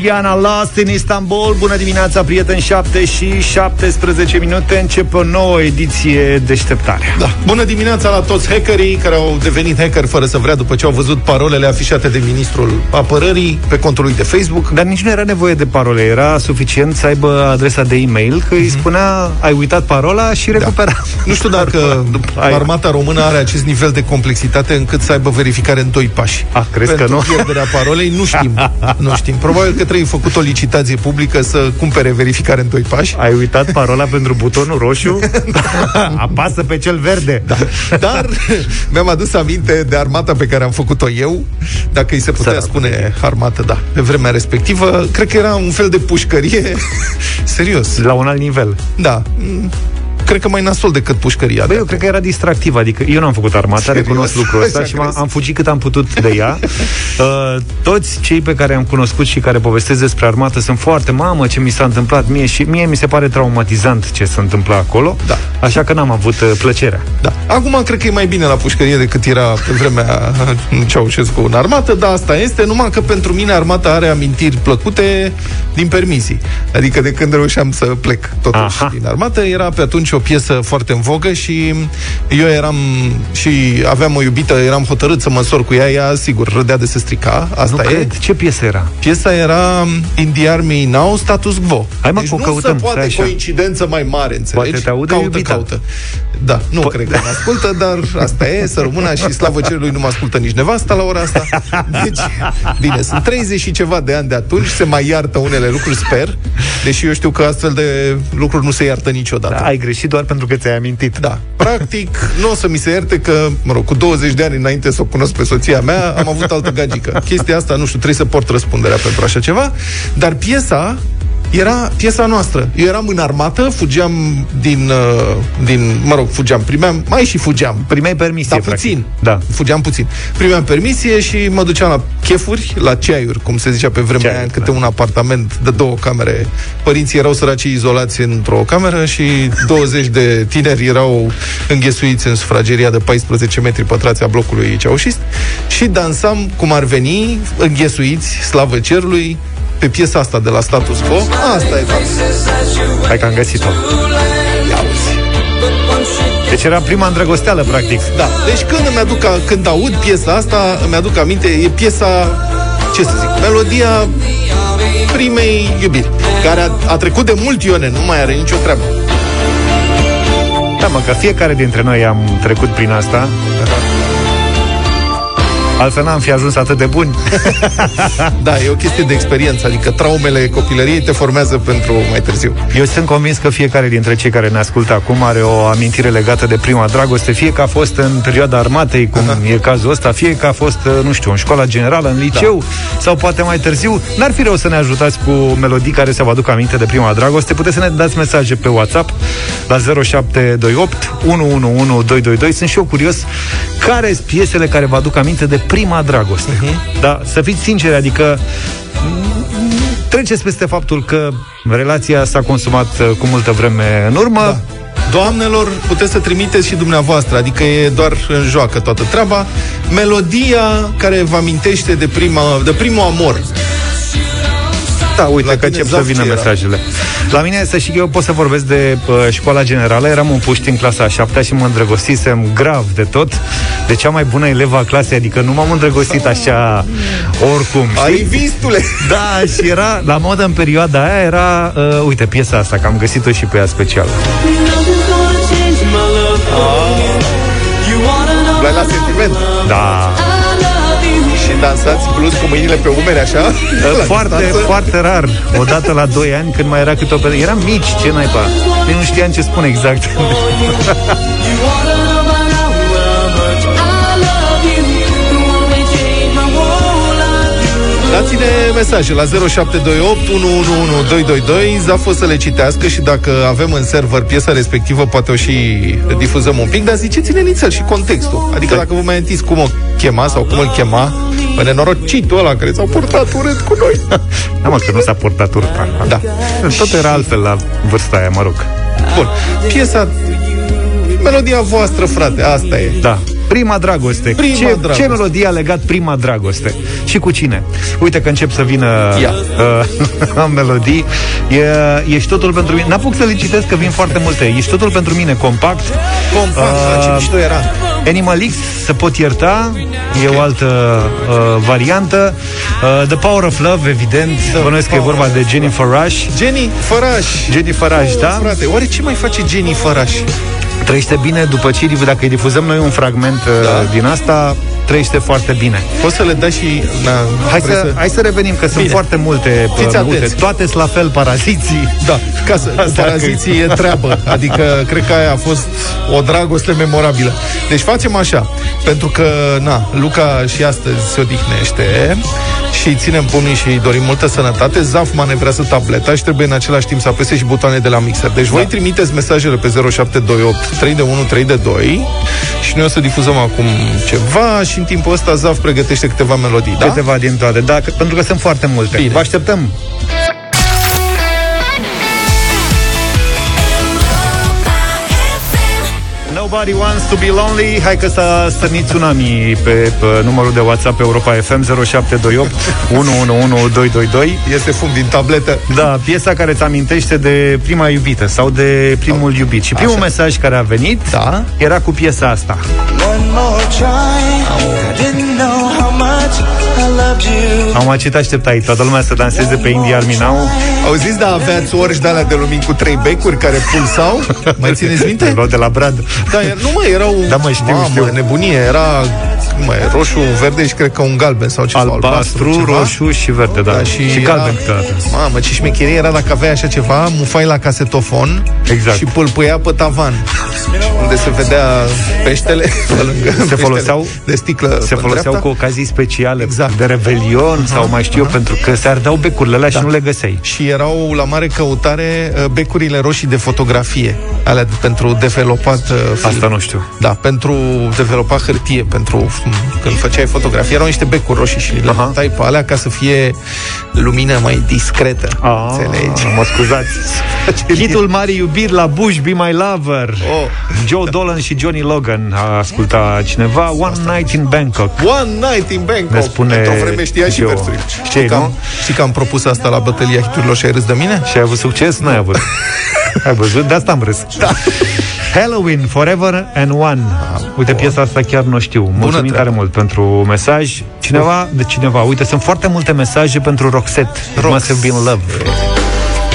și Iana Lost in Istanbul Bună dimineața, prieteni, 7 și 17 minute Începe o nouă ediție deșteptare da. Bună dimineața la toți hackerii Care au devenit hacker fără să vrea După ce au văzut parolele afișate de ministrul apărării Pe contul lui de Facebook Dar nici nu era nevoie de parole Era suficient să aibă adresa de e-mail Că mm-hmm. îi mhm. spunea, ai uitat parola și recupera da. Nu știu dacă armata română are acest nivel de complexitate Încât să aibă verificare în doi pași Ah, crezi Pentru că nu? pierderea parolei nu știm Nu știm Probabil că trebuie făcut o licitație publică să cumpere verificare în doi pași. Ai uitat parola pentru butonul roșu? Apasă pe cel verde. Da. Dar mi-am adus aminte de armata pe care am făcut-o eu, dacă îi se putea Sărat. spune armată, da, pe vremea respectivă. Cred că era un fel de pușcărie serios. La un alt nivel. Da cred că mai nasol decât pușcăria. Băi, eu cred că era distractiv, adică eu nu am făcut armata, Serios? recunosc lucrul ăsta și am fugit cât am putut de ea. Uh, toți cei pe care am cunoscut și care povestesc despre armată sunt foarte, mamă, ce mi s-a întâmplat mie și mie mi se pare traumatizant ce se întâmplă acolo, da. așa că n-am avut uh, plăcerea. Da. Acum cred că e mai bine la pușcărie decât era pe vremea Ceaușescu în armată, dar asta este, numai că pentru mine armata are amintiri plăcute din permisii. Adică de când reușeam să plec totuși Aha. din armată, era pe atunci o piesă foarte în vogă și eu eram și aveam o iubită, eram hotărât să mă însor cu ea, ea sigur râdea de se strica, asta nu e. Cred. Ce piesă era? Piesa era In the Army Now, Status Quo. Hai mă, deci nu căutăm, se poate așa. coincidență mai mare, înțelegi? Poate te aude caută, iubita. caută. Da, nu po- cred că mă ascultă, dar asta e, să rămână și slavă cerului nu mă ascultă nici nevasta la ora asta. Deci, bine, sunt 30 și ceva de ani de atunci, se mai iartă unele lucruri, sper, deși eu știu că astfel de lucruri nu se iartă niciodată. Da, ai greșit doar pentru că ți-ai amintit. Da. Practic, nu o să mi se ierte că, mă rog, cu 20 de ani înainte să o cunosc pe soția mea, am avut altă gagică. Chestia asta, nu știu, trebuie să port răspunderea pentru așa ceva, dar piesa era piesa noastră. Eu eram în armată, fugeam din, uh, din mă rog, fugeam, primeam, mai și fugeam. Primeai permisie, Da, puțin. Da. Fugeam puțin. Primeam permisie și mă duceam la chefuri, la ceaiuri, cum se zicea pe vremea aia, în câte da. un apartament de două camere. Părinții erau săraci izolați într-o cameră și 20 de tineri erau înghesuiți în sufrageria de 14 metri pătrați a blocului ceaușist și dansam cum ar veni, înghesuiți, slavă cerului, pe piesa asta de la Status Quo. Asta e fapt. Hai că am găsit-o. Deci era prima îndrăgosteală, practic. Da. Deci când îmi aduc, când aud piesa asta, îmi aduc aminte, e piesa, ce să zic, melodia primei iubiri, care a, a trecut de mult, Ione, nu mai are nicio treabă. Da, mă, că fiecare dintre noi am trecut prin asta. Altfel n-am fi ajuns atât de buni. da, e o chestie de experiență, adică traumele copilăriei te formează pentru mai târziu. Eu sunt convins că fiecare dintre cei care ne ascultă acum are o amintire legată de prima dragoste, fie că a fost în perioada armatei, cum Aha. e cazul ăsta, fie că a fost, nu știu, în școala generală, în liceu, da. sau poate mai târziu. N-ar fi rău să ne ajutați cu melodii care să vă aducă aminte de prima dragoste. Puteți să ne dați mesaje pe WhatsApp la 0728 111222. Sunt și eu curios care sunt piesele care vă aduc aminte de prima dragoste. Uh-huh. Da, să fiți sinceri, adică treceți peste faptul că relația s-a consumat uh, cu multă vreme în urmă. Da. Doamnelor, puteți să trimiteți și dumneavoastră, adică e doar în joacă toată treaba. Melodia care vă amintește de, prima, de primul amor da, uite la că încep să vină mesajele. La mine, să știi că eu pot să vorbesc de uh, școala generală. Eram un puști în clasa a șaptea și mă îndrăgostisem grav de tot de cea mai bună elevă a clasei, adică nu m-am îndrăgostit așa oricum. Ai vistule! Da, și era, la modă în perioada aia, era, uh, uite, piesa asta, că am găsit-o și pe ea special. Ah. la sentiment? Da dansați blues cu mâinile pe umeri, așa? Foarte, foarte rar. Odată la 2 ani, când mai era câte o pe... Eram mici, ce naiba? Eu nu știam ce spune exact. Dați-ne mesaje la 0728 111222 Zafo să le citească și dacă avem în server piesa respectivă Poate o și difuzăm un pic. Dar ziceți-ne nițel și contextul. Adică dacă vă mai întiți cum o chema sau cum îl chema Pe nenorocitul ăla care s-au purtat urât cu noi. Da mă, că nu s-a purtat urât Da. Tot era altfel la vârsta aia, mă rog. Bun, piesa Melodia voastră, frate, asta e. Da Prima dragoste. Prima ce, dragoste. ce melodie a legat prima dragoste? Și cu cine? Uite că încep să vină Ia. uh, melodii. E, ești totul pentru mine. N-apuc să le citesc că vin foarte multe. Ești totul pentru mine compact. Compact, Uh, uh, ce mișto era. Animal X, să pot ierta, e o altă uh, variantă. Uh, The Power of Love, evident, bănuiesc că e vorba de Jennifer Rush. Jenny Făraș. Jennifer Rush, Oh, da? Frate, oare ce mai face Jenny Făraș? Trăiește bine după ce, dacă îi difuzăm noi un fragment uh, Da. din asta, trăiește foarte bine. Poți să le dai și... Na, Hai vrei să, hai să revenim, că sunt Bine. foarte multe, Fiți uh, multe. atenți. Toate sunt la fel, paraziții. Da, ca să, Asta paraziții e treabă Adică cred că aia a fost o dragoste memorabilă Deci facem așa Pentru că, na, Luca și astăzi se odihnește Și ținem pumnii și îi dorim multă sănătate Zaf manevrează tableta și trebuie în același timp să apese și butoane de la mixer Deci voi trimiteți mesajele pe 0728 3 de 1 3 de 2 Și noi o să difuzăm acum ceva Și în timpul ăsta Zaf pregătește câteva melodii da? Câteva din toate, da, că- pentru că sunt foarte multe. Bine. Vă așteptăm. Nobody wants to be lonely Hai că s-a stârnit tsunami pe, pe numărul de WhatsApp Europa FM 0728 111222 Este fum din tabletă Da, piesa care îți amintește de prima iubită Sau de primul iubit Și primul Așa. mesaj care a venit Da. Era cu piesa asta One more try. I didn't know Am mai ce te așteptai Toată lumea să danseze pe Indie Army Now Auziți, da, aveați orși de alea de lumini cu trei becuri care pulsau? Mai țineți minte? Luau de la Brad Da, er- nu mă, erau... Da, mă, știu, mamă, știu. nebunie, era cum mă, roșu, verde și cred că un galben sau ce sau Albastru, ceva. roșu și verde, da, Da, și, și și era- galben câteodată Mamă, ce șmecherie era dacă aveai așa ceva, mufai la casetofon Exact. și pâlpâia pe tavan, unde se vedea peștele pe lângă peștele foloseau- de sticlă Se pe foloseau dreapta. cu ocazii speciale Exact. De revelion sau mai știu eu Pentru că se ardeau becurile alea și nu le găseai și erau la mare căutare uh, becurile roșii de fotografie, alea de- pentru developat uh, film. Asta nu știu Da, pentru developa hârtie, pentru f- când făceai fotografie, erau niște becuri roșii și le Aha. montai pe alea ca să fie lumină mai discretă. Ah, Înțelegi? Mă scuzați Hitul Mari Iubiri la Bush, Be My Lover Oh. Joe Dolan și Johnny Logan A ascultat cineva One Night in Bangkok One night in Bangkok. Ne spune Într-o vreme știa și Joe. versurile. Știi, că am, nu? știi că am propus asta la bătălia hiturilor și ai râs de mine? Și ai avut succes? Nu ai avut Ai văzut? De asta am râs da. Halloween, Forever and One Uite, piesa asta chiar nu știu Mulțumim treabă. tare mult pentru mesaj Cineva, de cineva, uite, sunt foarte multe mesaje pentru Roxette It Rox. must have been love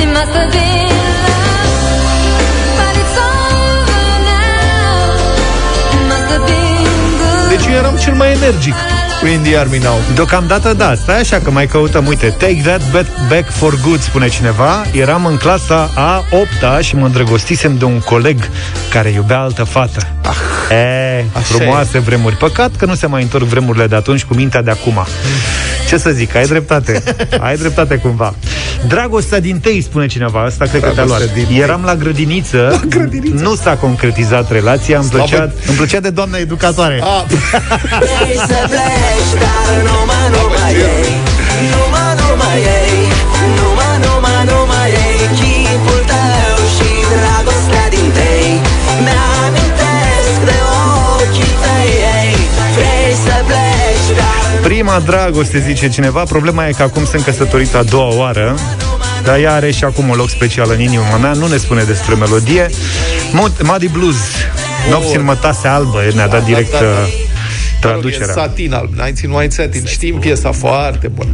It must have been love, but it's over now. It must have been good. Deci eu eram cel mai energic cu Indie Army Now. Deocamdată da, stai așa că mai căutăm. Uite, Take That Back, back for Good Spune cineva. Eram în clasa a 8 și mă îndrăgostisem de un coleg Care iubea altă fată. Ah, e, așa Frumoase vremuri. Păcat că nu se mai întorc vremurile de atunci Cu mintea de acum Ce să zic, ai dreptate. Ai dreptate cumva. Dragostea din tei, spune cineva. Asta cred că te-a luat. Dragostea din tei. Eram la grădiniță, la grădiniță. Nu s-a concretizat relația. Îmi Slavă- plăcea, îmi plăcea de doamna educatoare. A, Vrei să pleci, dar numai, numai ei Numai, numai ei Numai, numai, Prima dragoste, zice cineva Problema e că acum sunt căsătorit a doua oară Dar ea are și acum un loc special în inima mea Nu ne spune despre melodie Mod- Muddy Blues Nopți în mătase albă Ne-a dat direct da, da. uh, traducerea E satin alb, Nights in White Satin. Știm piesa foarte bună.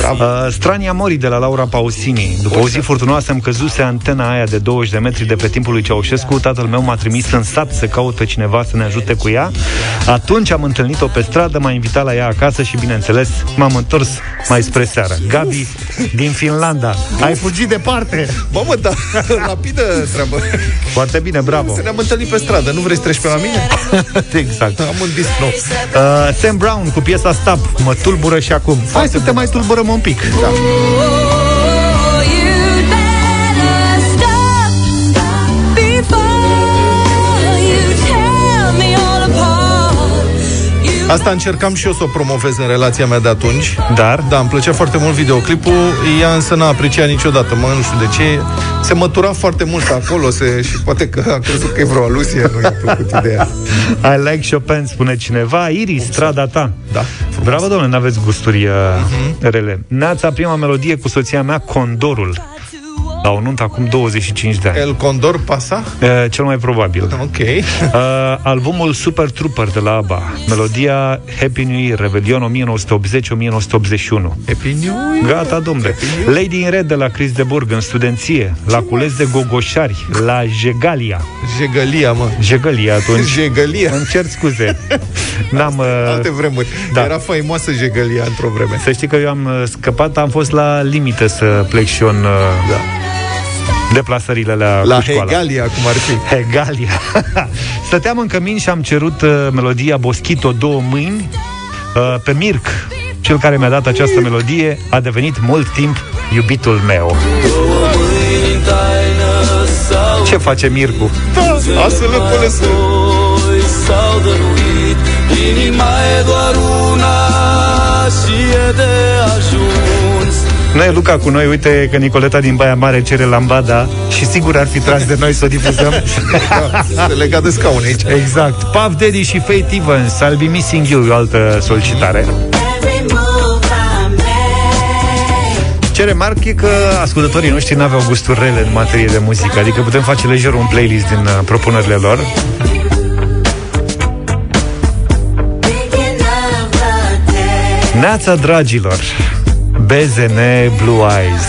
Bravo. Uh, Strania Mori de la Laura Pausini După o zi furtunoasă îmi căzuse antena aia de 20 de metri de pe timpul lui Ceaușescu Tatăl meu m-a trimis în sat să caut pe cineva să ne ajute cu ea Atunci am întâlnit-o pe stradă, m-a invitat la ea acasă și bineînțeles m-am întors mai spre seară Gabi din Finlanda Ai fugit departe Bă, mă, da, rapidă treabă. Foarte bine, bravo Să ne-am întâlnit pe stradă. Nu vrei să treci pe la mine? Exact Am un disc nou. Uh, Sam Brown cu piesa Stop Mă tulbură și acum Hai să te mai tulburăm un pic Da. Asta încercam și eu să o promovez în relația mea de atunci. Dar? Da, îmi plăcea foarte mult videoclipul. Ea însă n-a apreciat niciodată, mă, nu știu de ce. Se mătura foarte mult acolo se, și poate că a crezut că e vreo aluzie, nu i-a plăcut ideea. I like Chopin, spune cineva. Iris, strada ta. Da, Bravo, domnule, n-aveți gusturi uh, rele. Neața, prima melodie cu soția mea, Condorul. La o nuntă acum 25 de ani. El Condor pasa? Uh, cel mai probabil. Ok. Uh, albumul Super Trooper de la ABBA. Melodia Happy New Year, Revelion 1980-1981. Happy New Year. Gata, domnule. Lady in Red de la Chris de Burg în studenție. La cules de gogoșari. La Jegalia. Jegălia, mă. Jegalia atunci. Jegălia. Îmi cer scuze. N-am... Uh, Alte vremuri. da. Da. Era faimoasă Jegălia într-o vreme. să știi că eu am uh, scăpat, am fost la limită să plec și eu în uh, Da. Deplasările la, La cu școala. Hegalia, cum ar fi. Hegalia. Stăteam în cămin și am cerut uh, melodia Boschito două mâini uh, pe Mirc. Cel care mi-a dat această melodie a devenit mult timp iubitul meu. Ce face Mircu? Da, astfel pune să... S-au dăruit Inima e doar una Și e de ajuns Nu e Luca cu noi, uite că Nicoleta din Baia Mare cere lambada și sigur ar fi tras de noi să o difuzăm. Da, se lega de scaune aici. exact. Puff Daddy și Faith Evans, I'll be missing you, e o altă solicitare. Every move I make. Ce remarc e că ascultătorii noștri n-aveau gusturi rele în materie de muzică, adică putem face lejer un playlist din uh, propunerile lor. Thinking of the day. Neața, dragilor, BZN Blue Eyes.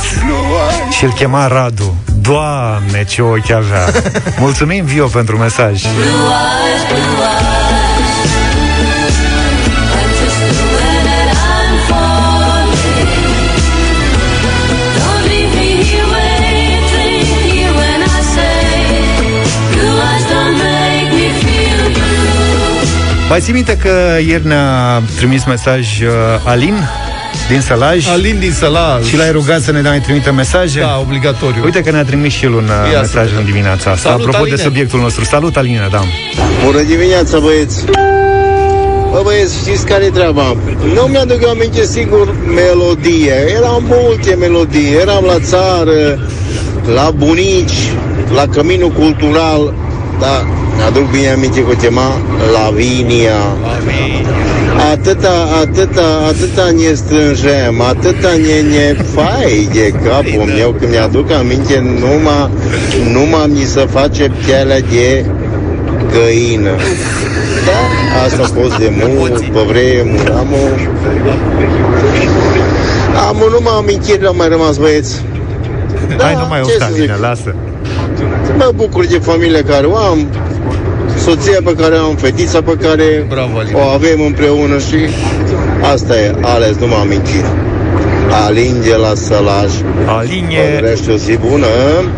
Și îl chema Radu. Doamne, ce ochi avea! Mulțumim, Vio, pentru mesaj. Blue eyes, blue eyes. And just the way that I'm falling. Don't leave me here waiting here when I say blue eyes don't make me feel blue. Mai ții minte că ieri ne-a trimis mesaj uh, Alin din Sălaj Alin din Săla. și l-ai rugat să ne mai trimită mesaje? Da, obligatoriu. Uite că ne-a trimis și el un uh, Ia să mesaj vedem. în dimineața asta, Salut, apropo de Aline. subiectul nostru. Salut, Alina, da. Bună dimineața, băieți! Bă, băieți, știți care e treaba? Nu mi-aduc eu aminte singur melodie. Eram multe melodii. Eram la țară, la bunici, la căminul cultural. Da, mi-aduc bine aminte că o chema Lavinia. Atâta, atâta, atâta ne strângem, atâta ne, ne fai de capul meu, că mi-aduc aminte numai, numai mi se face pielea de găină. Da, asta a fost de mult, pe vremuri. Am o... Am o numai amintiri, au mai rămas băieți. Da, Hai, nu mai ce ofta, să zic? Alina, lasă. Mă bucur de familia care o am, soția pe care o am, fetița pe care Bravo, Alin. o avem împreună și asta e, ales numai amintiri. Alin de la Sălaj. Alinie, Vrește o zi bună.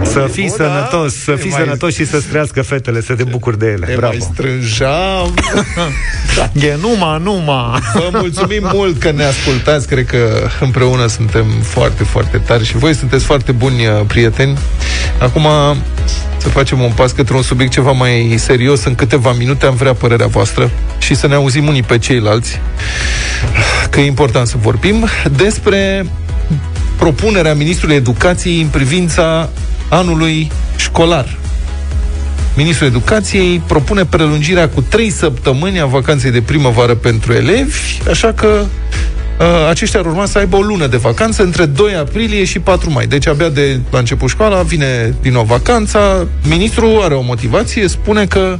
să fii sănătos, să fii mai- sănătos și să-ți trăiască fetele, să te bucuri de ele. Ne Bravo. mai strângeam. E numa, numa. Vă mulțumim mult că ne ascultați. Cred că împreună suntem foarte, foarte tari și voi sunteți foarte buni uh, prieteni. Acum să facem un pas către un subiect ceva mai serios. În câteva minute am vrea părerea voastră și să ne auzim unii pe ceilalți. Că e important să vorbim despre propunerea Ministrului Educației în privința anului școlar. Ministrul Educației propune prelungirea cu 3 săptămâni a vacanței de primăvară pentru elevi, așa că uh, aceștia ar urma să aibă o lună de vacanță între 2 aprilie și 4 mai. Deci abia de la început școala vine din nou vacanța. Ministrul are o motivație, spune că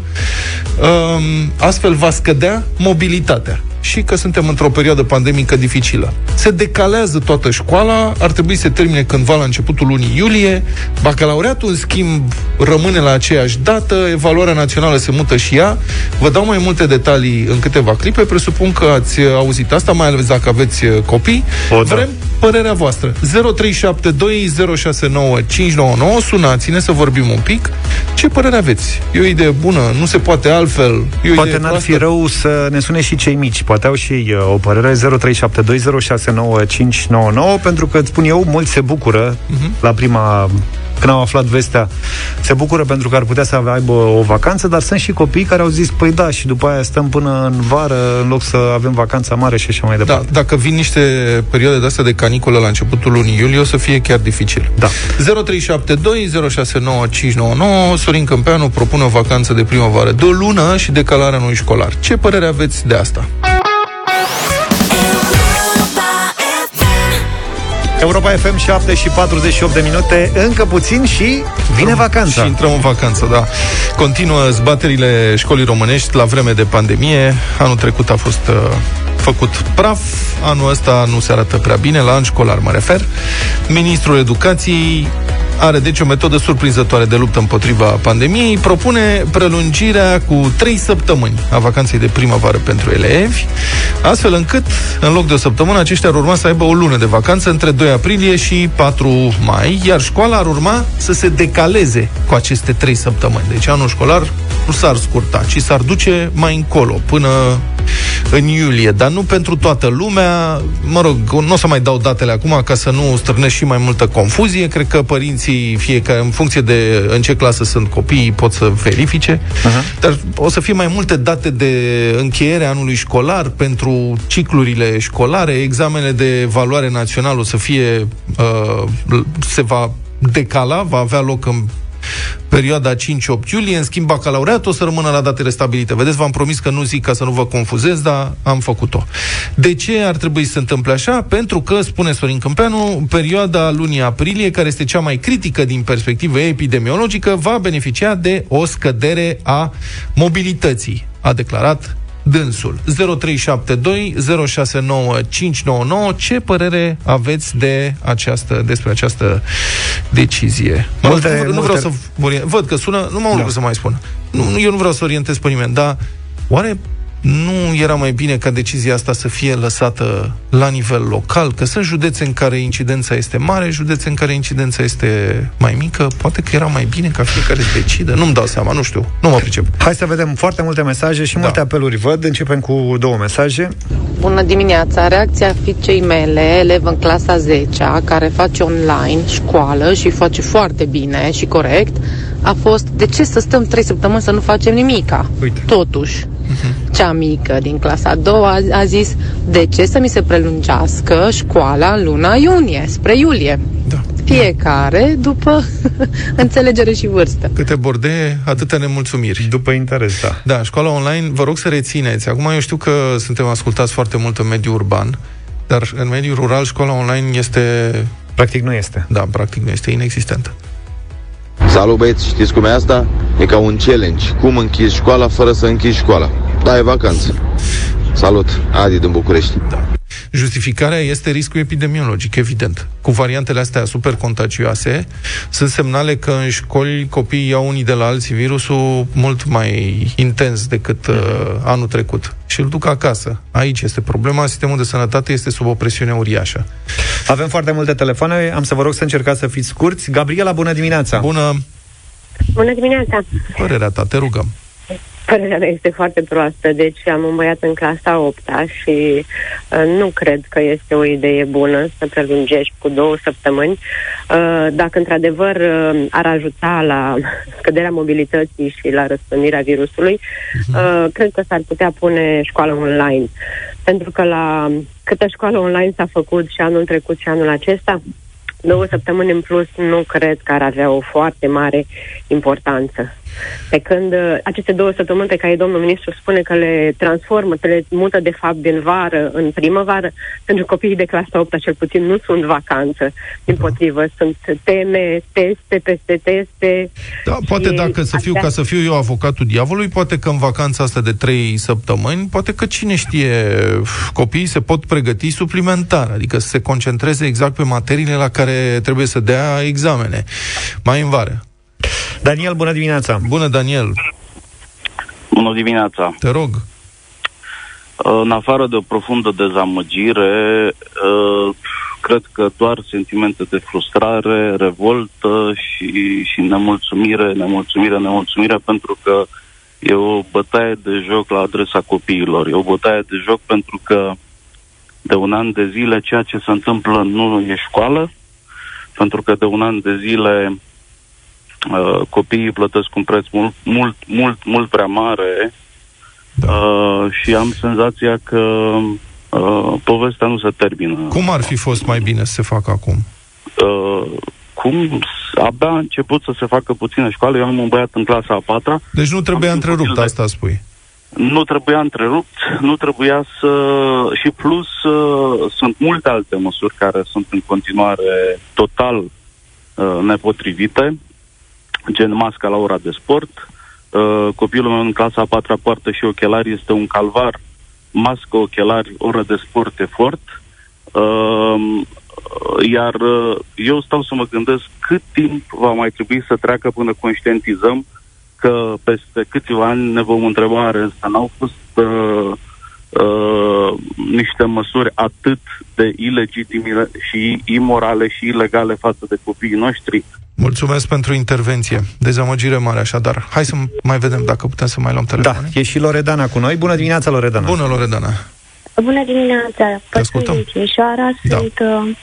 um, astfel va scădea mobilitatea și că suntem într-o perioadă pandemică dificilă. Se decalează toată școala, ar trebui să se termine cândva la începutul lunii iulie, bacalaureatul, în schimb, rămâne la aceeași dată, evaluarea națională se mută și ea. Vă dau mai multe detalii în câteva clipe, presupun că ați uh, auzit asta, mai ales dacă aveți uh, copii. O, da. Vrem părerea voastră. 0372069599 Sunați-ne să vorbim un pic. Ce părere aveți? E o idee bună? Nu se poate altfel? E o Poate idee n-ar fi proastă? rău să ne sune și cei mici. Poate au și ei uh, o părere 0372069599 pentru că îți spun eu, mulți se bucură Mhm. la prima când au aflat vestea, se bucură pentru că ar putea să aibă o vacanță, dar sunt și copii care au zis, păi da, și după aia stăm până în vară, în loc să avem vacanța mare și așa mai Da, departe. dacă vin niște perioade de astea de caniculă la începutul lunii iulie, o să fie chiar dificil. Da. 0372 069599 Sorin Câmpeanu propune o vacanță de primăvară de o lună și decalarea anului școlar. Ce părere aveți de asta? Europa FM 7 și 48 de minute, încă puțin și vine vacanța. Și intrăm în vacanță, da. Continuă zbaterile școlii românești la vreme de pandemie. Anul trecut a fost uh, făcut praf, anul ăsta nu se arată prea bine, la an școlar mă refer. Ministrul Educației are deci o metodă surprinzătoare de luptă împotriva pandemiei, propune prelungirea cu 3 săptămâni a vacanței de primăvară pentru elevi, astfel încât, în loc de o săptămână, aceștia ar urma să aibă o lună de vacanță între 2 aprilie și 4 mai, iar școala ar urma să se decaleze cu aceste 3 săptămâni. Deci anul școlar nu s-ar scurta, ci s-ar duce mai încolo, până în iulie, dar nu pentru toată lumea. Mă rog, nu o să mai dau datele acum ca să nu strânesc și mai multă confuzie. Cred că părinții, fiecare, în funcție de în ce clasă sunt copiii, pot să verifice. Uh-huh. Dar o să fie mai multe date de încheiere a anului școlar pentru ciclurile școlare, examenele de evaluare națională o să fie, uh, se va decala, va avea loc în perioada 5-8 iulie, în schimb bacalaureatul o să rămână la datele stabilite. Vedeți, v-am promis că nu zic ca să nu vă confuzez, dar am făcut-o. De ce ar trebui să se întâmple așa? Pentru că, spune Sorin Câmpeanu, perioada lunii aprilie, care este cea mai critică din perspectivă epidemiologică, va beneficia de o scădere a mobilității, a declarat dânsul. 0372 069599 Ce părere aveți de această, despre această decizie? Mă rog, Multe- nu, nu multe- vreau să orient- văd că sună, nu m-am da. lucru să mai spun. Nu, nu, eu nu vreau să orientez pe nimeni, dar oare nu era mai bine ca decizia asta să fie lăsată la nivel local? Că sunt județe în care incidența este mare, județe în care incidența este mai mică. Poate că era mai bine ca fiecare să decidă. Nu-mi dau seama, nu știu. Nu mă pricep. Hai să vedem foarte multe mesaje și multe apeluri văd. Începem cu două mesaje. Bună dimineața! Reacția fiicei mele, elev în clasa 10 care face online școală și face foarte bine și corect, a fost de ce să stăm trei săptămâni să nu facem nimica? Uite. Totuși, cea mică din clasa a doua a, a zis de ce să mi se prelungească școala în luna iunie, spre iulie. Da. Fiecare după înțelegere și vârstă. Câte borde, atâtea nemulțumiri. După interes, da. Da, școala online, vă rog să rețineți. Acum eu știu că suntem ascultați foarte mult în mediul urban, dar în mediul rural școala online este, Practic nu este. da, practic nu este inexistentă. Salut băieți, știți cum e asta? E ca un challenge. Cum închizi școala fără să închizi școala? Da, e vacanță. Salut, Adi din București. Da. Justificarea este riscul epidemiologic, evident. Cu variantele astea super contagioase, sunt semnale că în școli copiii iau unii de la alții virusul mult mai intens decât uh, anul trecut și îl duc acasă. Aici este problema, sistemul de sănătate este sub o presiune uriașă. Avem foarte multe telefoane, am să vă rog să încercați să fiți scurți. Gabriela, bună dimineața! Bună, Bună dimineața! părerea ta, te rugăm. Părerea mea este foarte proastă, deci am un băiat în clasa 8 și uh, nu cred că este o idee bună să prelungești cu două săptămâni. Uh, dacă într-adevăr uh, ar ajuta la scăderea mobilității și la răspândirea virusului, uh, cred că s-ar putea pune școală online. Pentru că la câtă școală online s-a făcut și anul trecut și anul acesta, două săptămâni în plus nu cred că ar avea o foarte mare importanță. Pe când uh, aceste două săptămâni pe care domnul ministru spune că le transformă, că le mută de fapt din vară în primăvară, pentru copiii de clasa 8 cel puțin nu sunt vacanță. Din potrivă, sunt teme, teste peste teste. Da, poate și dacă să fiu, astea- ca să fiu eu avocatul diavolului, poate că în vacanța asta de trei săptămâni, poate că cine știe, copiii se pot pregăti suplimentar, adică să se concentreze exact pe materiile la care trebuie să dea examene, mai în vară. Daniel, bună dimineața! Bună, Daniel, Bună dimineața! te rog. În afară de o profundă dezamăgire, uh, cred că doar sentimente de frustrare, revoltă și, și nemulțumire, nemulțumire, nemulțumire, pentru că e o bătaie de joc la adresa copiilor. E o bătaie de joc pentru că de un an de zile ceea ce se întâmplă nu e școală, pentru că de un an de zile uh, copiii plătesc un preț mult, mult, mult, mult prea mare Da. uh, și am senzația că uh, povestea nu se termină. Cum ar fi fost mai bine să se facă acum? Uh, cum s- abia a început să se facă puțină școală, eu am un băiat în clasa a patra, Deci nu trebuie Am întrerupt, copil de- asta spui. nu trebuia întrerupt, nu trebuia să... Și plus, uh, sunt multe alte măsuri care sunt în continuare total uh, nepotrivite, gen masca la ora de sport. Uh, copilul meu în clasa a patra poartă și ochelari, este un calvar. Mască, ochelari, oră de sport, efort. Uh, iar uh, eu stau să mă gândesc cât timp va mai trebui să treacă până conștientizăm că peste câțiva ani ne vom întreba are ăsta. N-au fost uh, uh, niște măsuri atât de ilegitime și imorale și ilegale față de copiii noștri. Mulțumesc pentru intervenție. Dezamăgire mare, așadar. Hai să mai vedem dacă putem să mai luăm Da, telefoane. e și Loredana cu noi. Bună dimineața, Loredana. Bună, Loredana. Bună dimineața! Vă ascultăm. sunt din Timișoara, Da. sunt uh,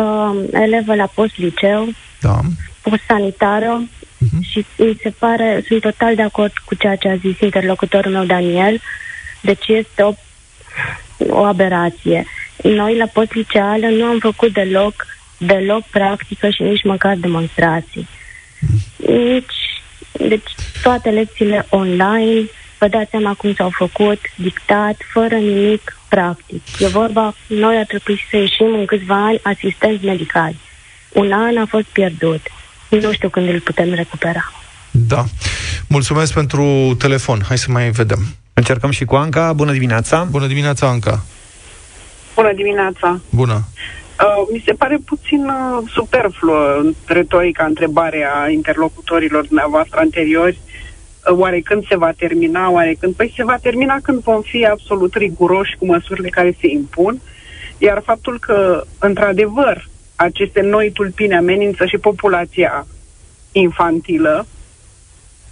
uh, elevă la post-liceu, Da. post-sanitară și mi se pare, sunt total de acord cu ceea ce a zis interlocutorul meu, Daniel, deci este o, o aberație. Noi la post-liceală nu am făcut deloc, deloc practică și nici măcar demonstrații. Nici, deci toate lecțiile online, vă dați seama cum s-au făcut, dictat, fără nimic practic. E vorba, noi ar trebui să ieșim în câțiva ani asistenți medicali. Un an a fost pierdut. Nu știu când îl putem recupera. Da. Mulțumesc pentru telefon. Hai să mai vedem. Încercăm și cu Anca. Bună dimineața. Bună dimineața, Anca. Bună dimineața! Bună. Uh, mi se pare puțin uh, superfluă retorica întrebarea interlocutorilor dumneavoastră anteriori. Uh, oare când se va termina? Oare când? Păi se va termina când vom fi absolut riguroși cu măsurile care se impun. Iar faptul că, într-adevăr, aceste noi tulpini amenință și populația infantilă, uh,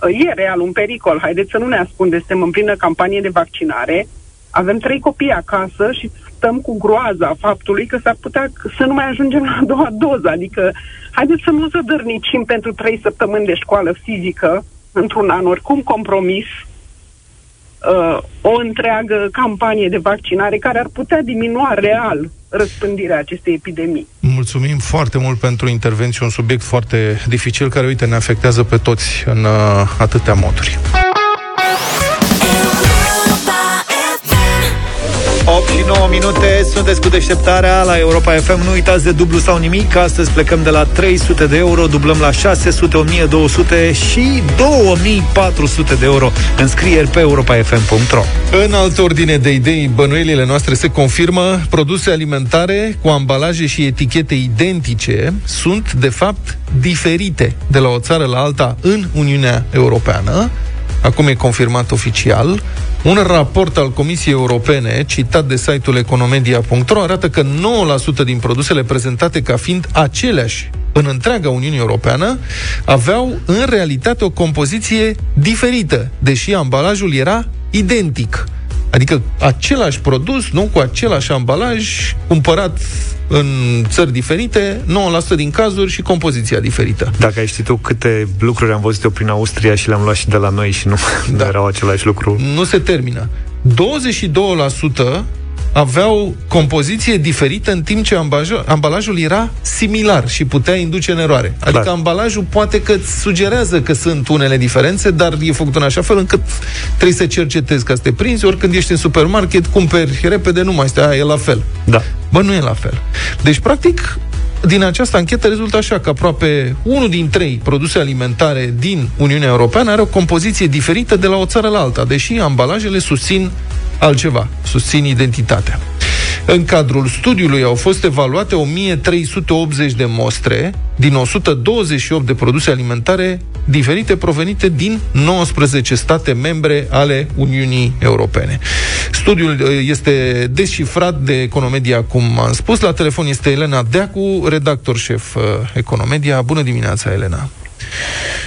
e real un pericol. Haideți să nu ne ascundem, suntem în plină campanie de vaccinare. Avem trei copii acasă și stăm cu groaza faptului că s-ar putea c- să nu mai ajungem la a doua doză. Adică, haideți să nu zădărnicim pentru trei săptămâni de școală fizică, într-un an oricum compromis, uh, o întreagă campanie de vaccinare care ar putea diminua real răspândirea acestei epidemii. Mulțumim foarte mult pentru intervenție, un subiect foarte dificil care, uite, ne afectează pe toți în uh, atâtea moduri. 8 și 9 minute, sunteți cu deșteptarea la Europa FM. Nu uitați de dublu sau nimic. Astăzi plecăm de la 300 de euro, dublăm la 600, 1200 și 2400 de euro. Înscrieri pe europafm.ro În altă ordine de idei, bănuielile noastre se confirmă. Produse alimentare cu ambalaje și etichete identice sunt, de fapt, diferite de la o țară la alta în Uniunea Europeană. Acum e confirmat oficial. Un raport al Comisiei Europene, citat de site-ul economedia.ro, arată că 9% din produsele prezentate ca fiind aceleași în întreaga Uniune Europeană aveau în realitate o compoziție diferită, deși ambalajul era identic. Adică același produs, nu cu același ambalaj, cumpărat în țări diferite, 9% din cazuri și compoziția diferită. Dacă ai ști tu câte lucruri am văzut eu prin Austria și le-am luat și de la noi și nu da. erau același lucru. Nu se termină. 22% aveau compoziție diferită în timp ce ambajul, ambalajul era similar și putea induce în eroare. Adică Clar. ambalajul poate că îți sugerează că sunt unele diferențe, dar e făcut în așa fel încât trebuie să cercetezi ca să te prinzi, ori când ești în supermarket, cumperi repede, nu mai stai, aia e la fel. Da. Bă, nu e la fel. Deci, practic, din această anchetă rezultă așa că aproape unul din trei produse alimentare din Uniunea Europeană are o compoziție diferită de la o țară la alta, deși ambalajele susțin altceva, susțin identitatea. În cadrul studiului au fost evaluate 1380 de mostre din 128 de produse alimentare diferite provenite din 19 state membre ale Uniunii Europene. Studiul uh, este descifrat de Economedia, cum am spus. La telefon este Elena Deacu, redactor șef uh, Economedia. Bună dimineața, Elena!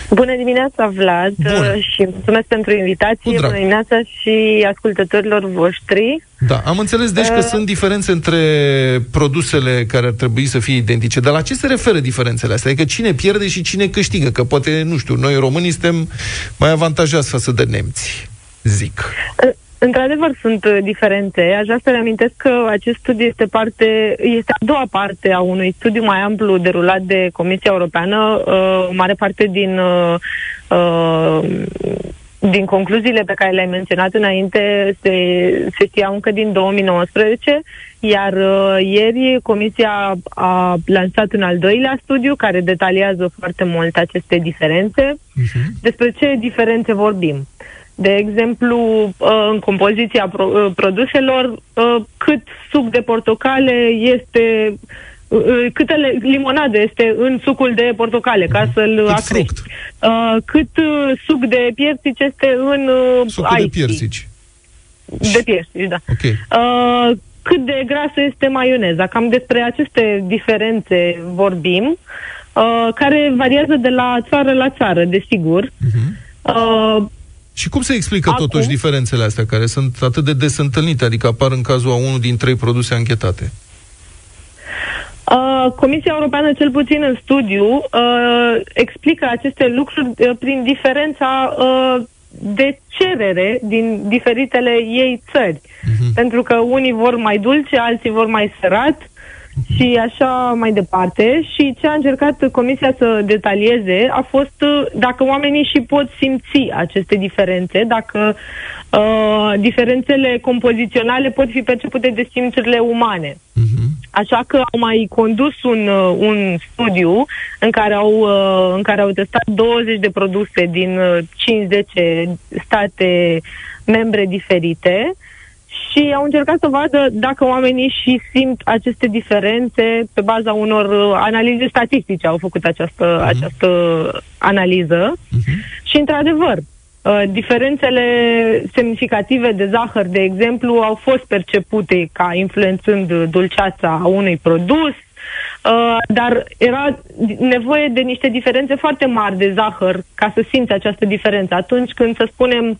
Bună dimineața, Vlad, Bună. uh, și mulțumesc pentru invitație. Cu drag. Bună dimineața și ascultătorilor voștri. Da, am înțeles deci că Uh. sunt diferențe între produsele care ar trebui să fie identice. Dar la ce se referă diferențele astea? Adică cine pierde și cine câștigă? Că poate, nu știu, noi românii suntem mai avantajați față de nemți, zic. Uh, Într-adevăr, sunt uh, diferențe. Aș vrea să reamintesc că acest studiu este, parte, este a doua parte a unui studiu mai amplu derulat de Comisia Europeană. Uh, mare parte din, uh, uh, din concluziile pe care le-ai menționat înainte se, se știau încă din 2019, iar uh, ieri Comisia a lansat un al doilea studiu care detaliază foarte mult aceste diferențe. Despre ce diferențe vorbim? De exemplu, uh, în compoziția pro- uh, produselor, uh, cât suc de portocale este uh, câtă le- limonadă este în sucul de portocale, ca să-l Cât acrești. fruct. Uh, cât uh, suc de piersici este în uh, Sucul de ice tea. piersici. De piersici, da. Ok. Uh, cât de grasă este maioneza. Cam despre aceste diferențe vorbim, uh, care variază de la țară la țară, desigur. Uh, Și cum se explică Acum- totuși diferențele astea care sunt atât de des întâlnite, adică apar în cazul a unul din trei produse anchetate? Uh, Comisia Europeană, cel puțin în studiu, uh, explică aceste lucruri uh, prin diferența uh, de cerere din diferitele ei țări. Pentru că unii vor mai dulce, alții vor mai sărat și așa mai departe. Și ce a încercat Comisia să detalieze a fost uh, dacă oamenii și pot simți aceste diferențe, dacă uh, diferențele compoziționale pot fi percepute de simțurile umane. Așa că au mai condus un, uh, un studiu în care, au, uh, în care au testat 20 de produse din uh, 5-10 state membre diferite și au încercat să vadă dacă oamenii și simt aceste diferențe pe baza unor uh, analize statistice. Au făcut această, această analiză și, într-adevăr, uh, diferențele semnificative de zahăr, de exemplu, au fost percepute ca influențând dulceața unui produs, uh, dar era nevoie de niște diferențe foarte mari de zahăr ca să simți această diferență. Atunci când, să spunem,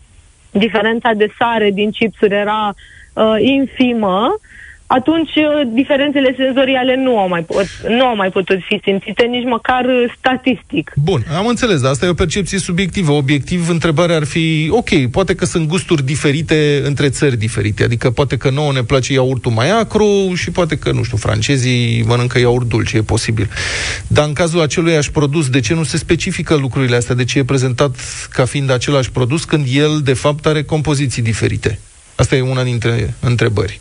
diferența de sare din chipsuri era uh, infimă, atunci uh, diferențele senzoriale nu au, mai pot, nu au mai putut fi simțite nici măcar uh, statistic. Bun, am înțeles, dar asta e o percepție subiectivă. Obiectiv, întrebarea ar fi, ok, poate că sunt gusturi diferite între țări diferite, adică poate că nouă ne place iaurtul mai acru și poate că, nu știu, francezii mănâncă iaurt dulce, e posibil. Dar în cazul aceluiași produs, de ce nu se specifică lucrurile astea? De ce e prezentat ca fiind același produs când el, de fapt, are compoziții diferite? Asta e una dintre întrebări.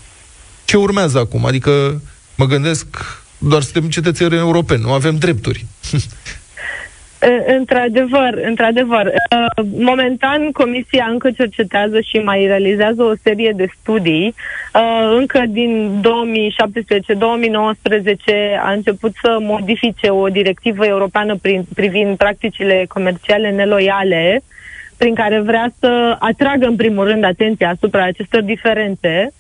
Ce urmează acum? Adică mă gândesc, doar suntem cetățeni europeni, nu avem drepturi. Uh, Într-adevăr, într-adevăr. Uh, Momentan, Comisia încă cercetează și mai realizează o serie de studii. Uh, Încă din 2017-2019 a început să modifice o directivă europeană prin- privind practicile comerciale neloiale, prin care vrea să atragă în primul rând atenția asupra acestor diferențe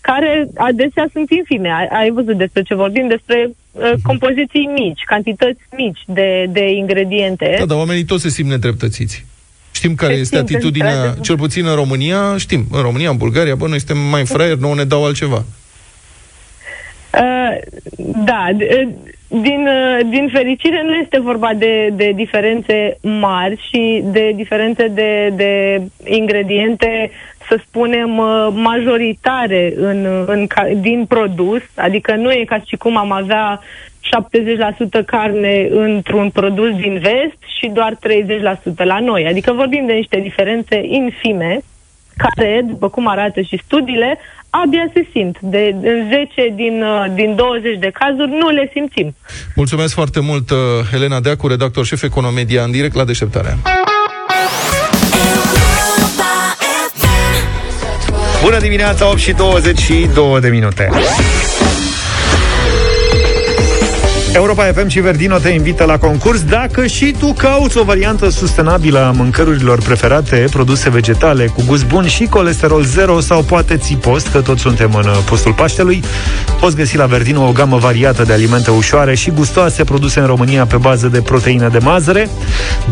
care adesea sunt infime. Ai, ai văzut despre ce vorbim, despre uh, compoziții mici, cantități mici de, de ingrediente. Da, dar oamenii toți se simt nedreptățiți. Știm care Se este simt atitudinea, într-adevăr. cel puțin în România, știm, în România, în Bulgaria, bă, noi suntem mai fraieri, nouă ne dau altceva. Uh, da, d- uh, din, uh, din fericire nu este vorba de, de diferențe mari și de diferențe de, de ingrediente, să spunem, uh, majoritare în, în, ca- din produs, adică nu e ca și cum am avea 70% carne într-un produs din vest și doar 30% la noi. Adică vorbim de niște diferențe infime care, după cum arată și studiile, abia se simt. De, în 10 din, uh, din 20 de cazuri nu le simțim. Mulțumesc foarte mult, uh, Helena Deacu, redactor șef Economedia, în direct la deșteptarea. Bună dimineața, 8 și 22 de minute. Europa FM și Verdino te invită la concurs dacă și tu cauți o variantă sustenabilă a mâncărurilor preferate, produse vegetale cu gust bun și colesterol zero sau poate ții post, că toți suntem în uh, postul Paștelui. Poți găsi la Verdino o gamă variată de alimente ușoare și gustoase produse în România pe bază de proteină de mazăre.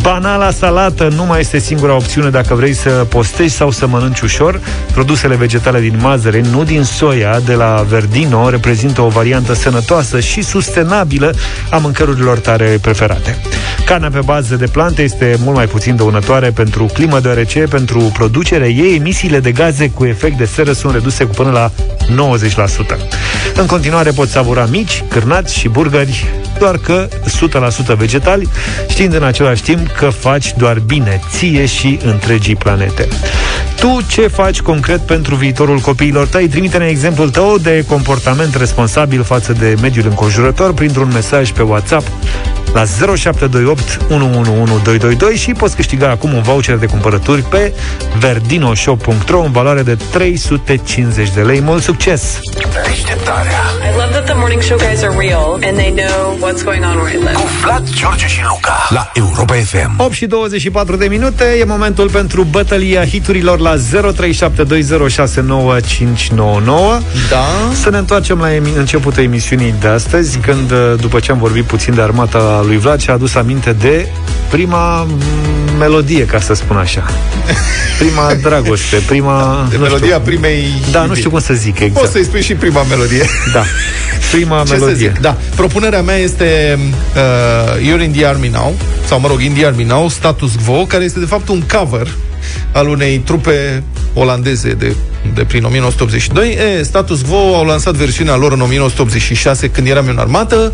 Banala salată nu mai este singura opțiune dacă vrei să postești sau să mănânci ușor. Produsele vegetale din mazăre, nu din soia, de la Verdino, reprezintă o variantă sănătoasă și sustenabilă a mâncărurilor tare preferate. Carnea pe bază de plante este mult mai puțin dăunătoare pentru climă, deoarece pentru producerea ei emisiile de gaze cu efect de seră sunt reduse cu până la 90%. În continuare poți savura mici, cârnați și burgeri, doar că 100% vegetali, știind în același timp că faci doar bine ție și întregii planete. Tu ce faci concret pentru viitorul copiilor tăi? Trimite-ne exemplul tău de comportament responsabil față de mediul înconjurător printr-un mesaj pe WhatsApp la 0728 111222 și poți câștiga acum un voucher de cumpărături pe verdinoshop.ro în valoare de 350 de lei. Mult succes! Deșteptarea I love that the morning show guys are real and they know what's going on where I live. cu Vlad, George și Luca la Europa FM. 8 și 24 de minute e momentul pentru bătălia hiturilor la 0372069599. Da. Să ne întoarcem la emi- începutul emisiunii de astăzi, când, uh, după ce am vorbit puțin de armata lui Vlad, și-a adus aminte de prima mm, melodie, ca să spun așa. Prima dragoste, prima... De nu melodia știu. primei Da, nu iubiri. știu cum să zic exact. Poți să-i spui și prima melodie. Da. Prima Ce melodie. să zic? Da. Propunerea mea este uh, You're in the Army Now, sau mă rog, in the Army Now, Status Quo, care este de fapt un cover al unei trupe olandeze de, de prin 1982. E, Status Quo au lansat versiunea lor în 1986 când eram eu în armată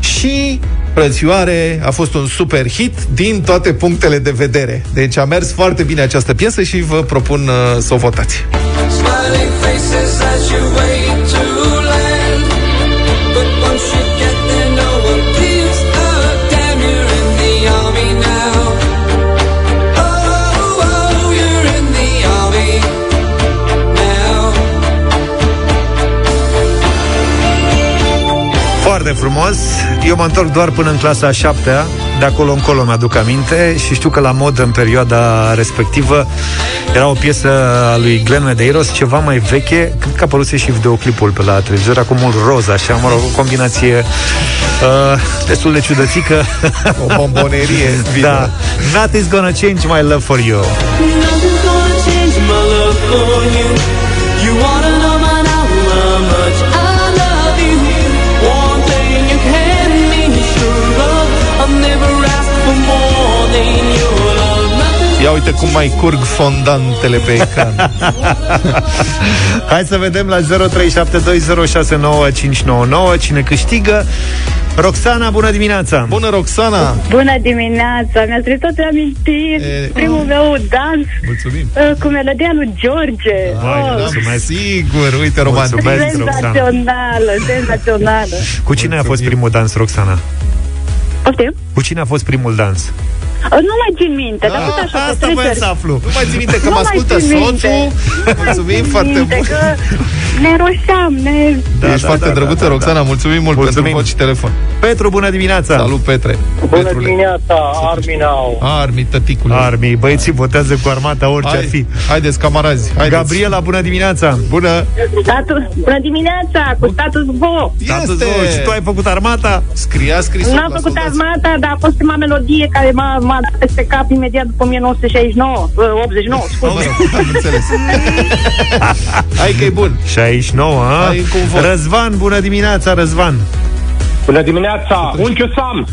și Frățioare a fost un super hit din toate punctele de vedere. Deci a mers foarte bine această piesă și vă propun uh, să o votați. Smiling Foarte frumos. Eu mă întorc doar până în clasa a șaptea, de acolo încolo mi-aduc aminte și știu că la modă în perioada respectivă era o piesă a lui Glenn Medeiros, ceva mai veche, cred că a apărut și videoclipul pe la televizor, acum mult roz, așa, mă rog, o combinație uh, destul de ciudățică. O bombonerie. da. Nothing's gonna change my love for you. Nothing's gonna change my love for you. You wanna uite cum mai curg fondantele pe ecran. Hai să vedem la 0372069599 cine câștigă. Roxana, bună dimineața! Bună, Roxana! Bună dimineața! Mi-a trezit toate amintiri. E- Primul meu dans Mulțumim! uh, cu melodia lui George. Vai, Oh, mulțumesc. Sigur, uite, romantic. Mulțumesc, Roxana. senzațională, senzațională. Cu cine a fost primul dans, Roxana? Poftim? Cu cine a fost primul dans? Uh, Nu mai țin minte, dar tot așa Asta voiam să aflu. Nu mai ții minte că Nu mă mai ascultă țin minte. soțul. Mulțumim foarte minte mult. că ne roșeam, ne... Da, Ești da, foarte da, drăguță, da, da, Roxana. Mulțumim mult Mulțumim. pentru vot și telefon. Petru, bună dimineața! Salut, Petre. Bună Petrule. dimineața, Arminau. Armi, tăticule. Armii, băieții votează cu armata orice ar fi. Haideți, camarazi. Haideți. Gabriela, bună dimineața! Bună. Status, bună dimineața, cu status quo. Status quo. Și tu ai făcut armata? Scria scrisul N-am la făcut soldați. armata, dar a fost prima melodie care m-a, m-a dat peste cap imediat după 1969, uh, 89, Mă scuze. rog, am înțeles. Hai că e bun. 69, a? Ai încă un vot. Răzvan, bună dimineața, Răzvan! Bună dimineața, Unciu Sam.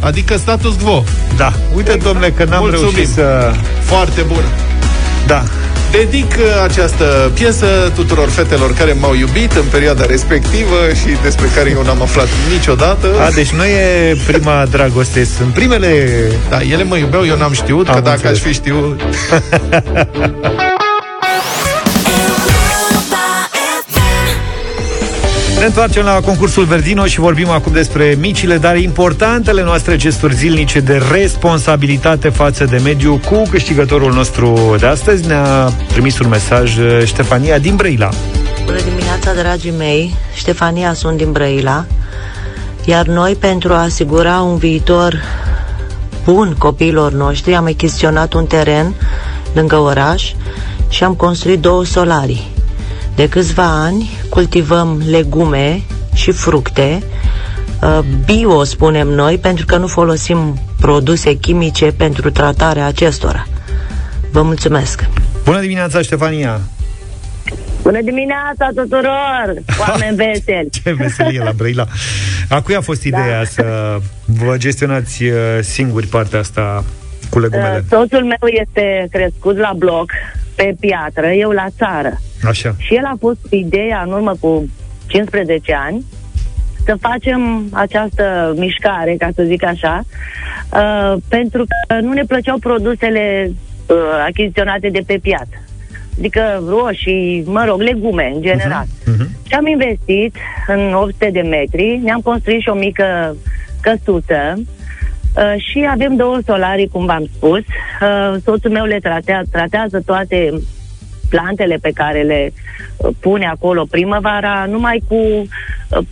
Adică status quo. Da, uite, domnule, că n-am Mulțumim. reușit să... Foarte bun. Da, Dedic uh, această piesă tuturor fetelor care m-au iubit în perioada respectivă și despre care eu n-am aflat niciodată. A, deci nu e prima dragoste, sunt primele... Da, ele mă iubeau, eu n-am știut, Am că dacă înțeles. aș fi știut... Ne întoarcem la concursul Verdino și vorbim acum despre micile, dar importantele noastre gesturi zilnice de responsabilitate față de mediu cu câștigătorul nostru de astăzi. Ne-a trimis un mesaj uh, Ștefania din Brăila. Bună dimineața, dragii mei! Ștefania sunt din Brăila Iar noi, pentru a asigura un viitor bun copiilor noștri, am achiziționat un teren lângă oraș și am construit două solarii. De câțiva ani cultivăm legume și fructe, uh, bio spunem noi, pentru că nu folosim produse chimice pentru tratarea acestora. Vă mulțumesc! Bună dimineața, Ștefania! Bună dimineața tuturor, oameni veseli! Ce veselie la Brăila! A cui a fost ideea da. să vă gestionați uh, singuri partea asta cu legumele? Uh, Soțul meu este crescut la bloc, pe piatră, eu la țară. Așa. Și el a pus ideea în urmă cu 15 ani să facem această mișcare, ca să zic așa, uh, pentru că nu ne plăceau produsele uh, achiziționate de pe piatră. Adică roșii, mă rog, legume în general. Mhm. Și am investit în 800 de metri, ne-am construit și o mică căsuță uh, și avem două solarii, cum v-am spus. Uh, soțul meu le tratează, tratează toate plantele pe care le uh, pune acolo primăvara, numai cu uh,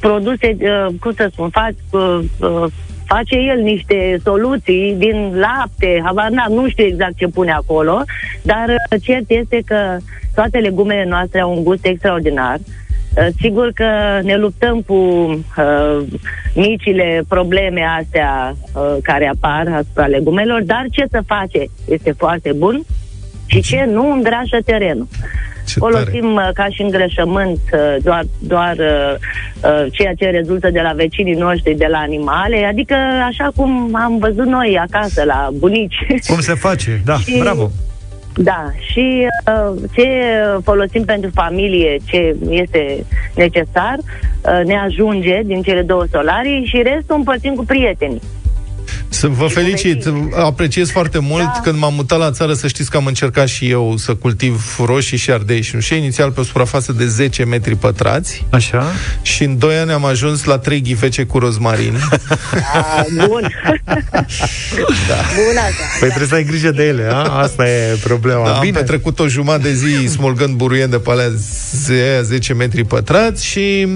produse, uh, cum să spun, fac, uh, uh, face el niște soluții din lapte, habar n-am, nu știu exact ce pune acolo, dar uh, cert este că toate legumele noastre au un gust extraordinar. Uh, Sigur că ne luptăm cu uh, micile probleme astea uh, care apar asupra legumelor, dar ce să face? Este foarte bun și ce nu îngrașă terenul. Ce Folosim uh, ca și îngrășământ uh, doar, doar uh, uh, ceea ce rezultă de la vecinii noștri, de la animale, adică așa cum am văzut noi acasă la bunici. Cum se face? Da, Și- bravo! Da, și uh, ce folosim pentru familie, ce este necesar, uh, ne ajunge din cele două solarii și restul împărțim cu prietenii. Să vă felicit, apreciez foarte mult. Da. Când m-am mutat la țară, să știți că am încercat și eu să cultiv roșii și ardei și nușei, inițial pe o suprafață de 10 metri pătrați. Așa. Și în 2 ani am ajuns la 3 ghivece cu rozmarin. Ah, bun. da. Bun așa. Păi trebuie să ai grijă de ele, a? Asta e problema. Da, am Bine. petrecut o jumătate de zi smulgând buruien de pe alea ze- 10 metri pătrați și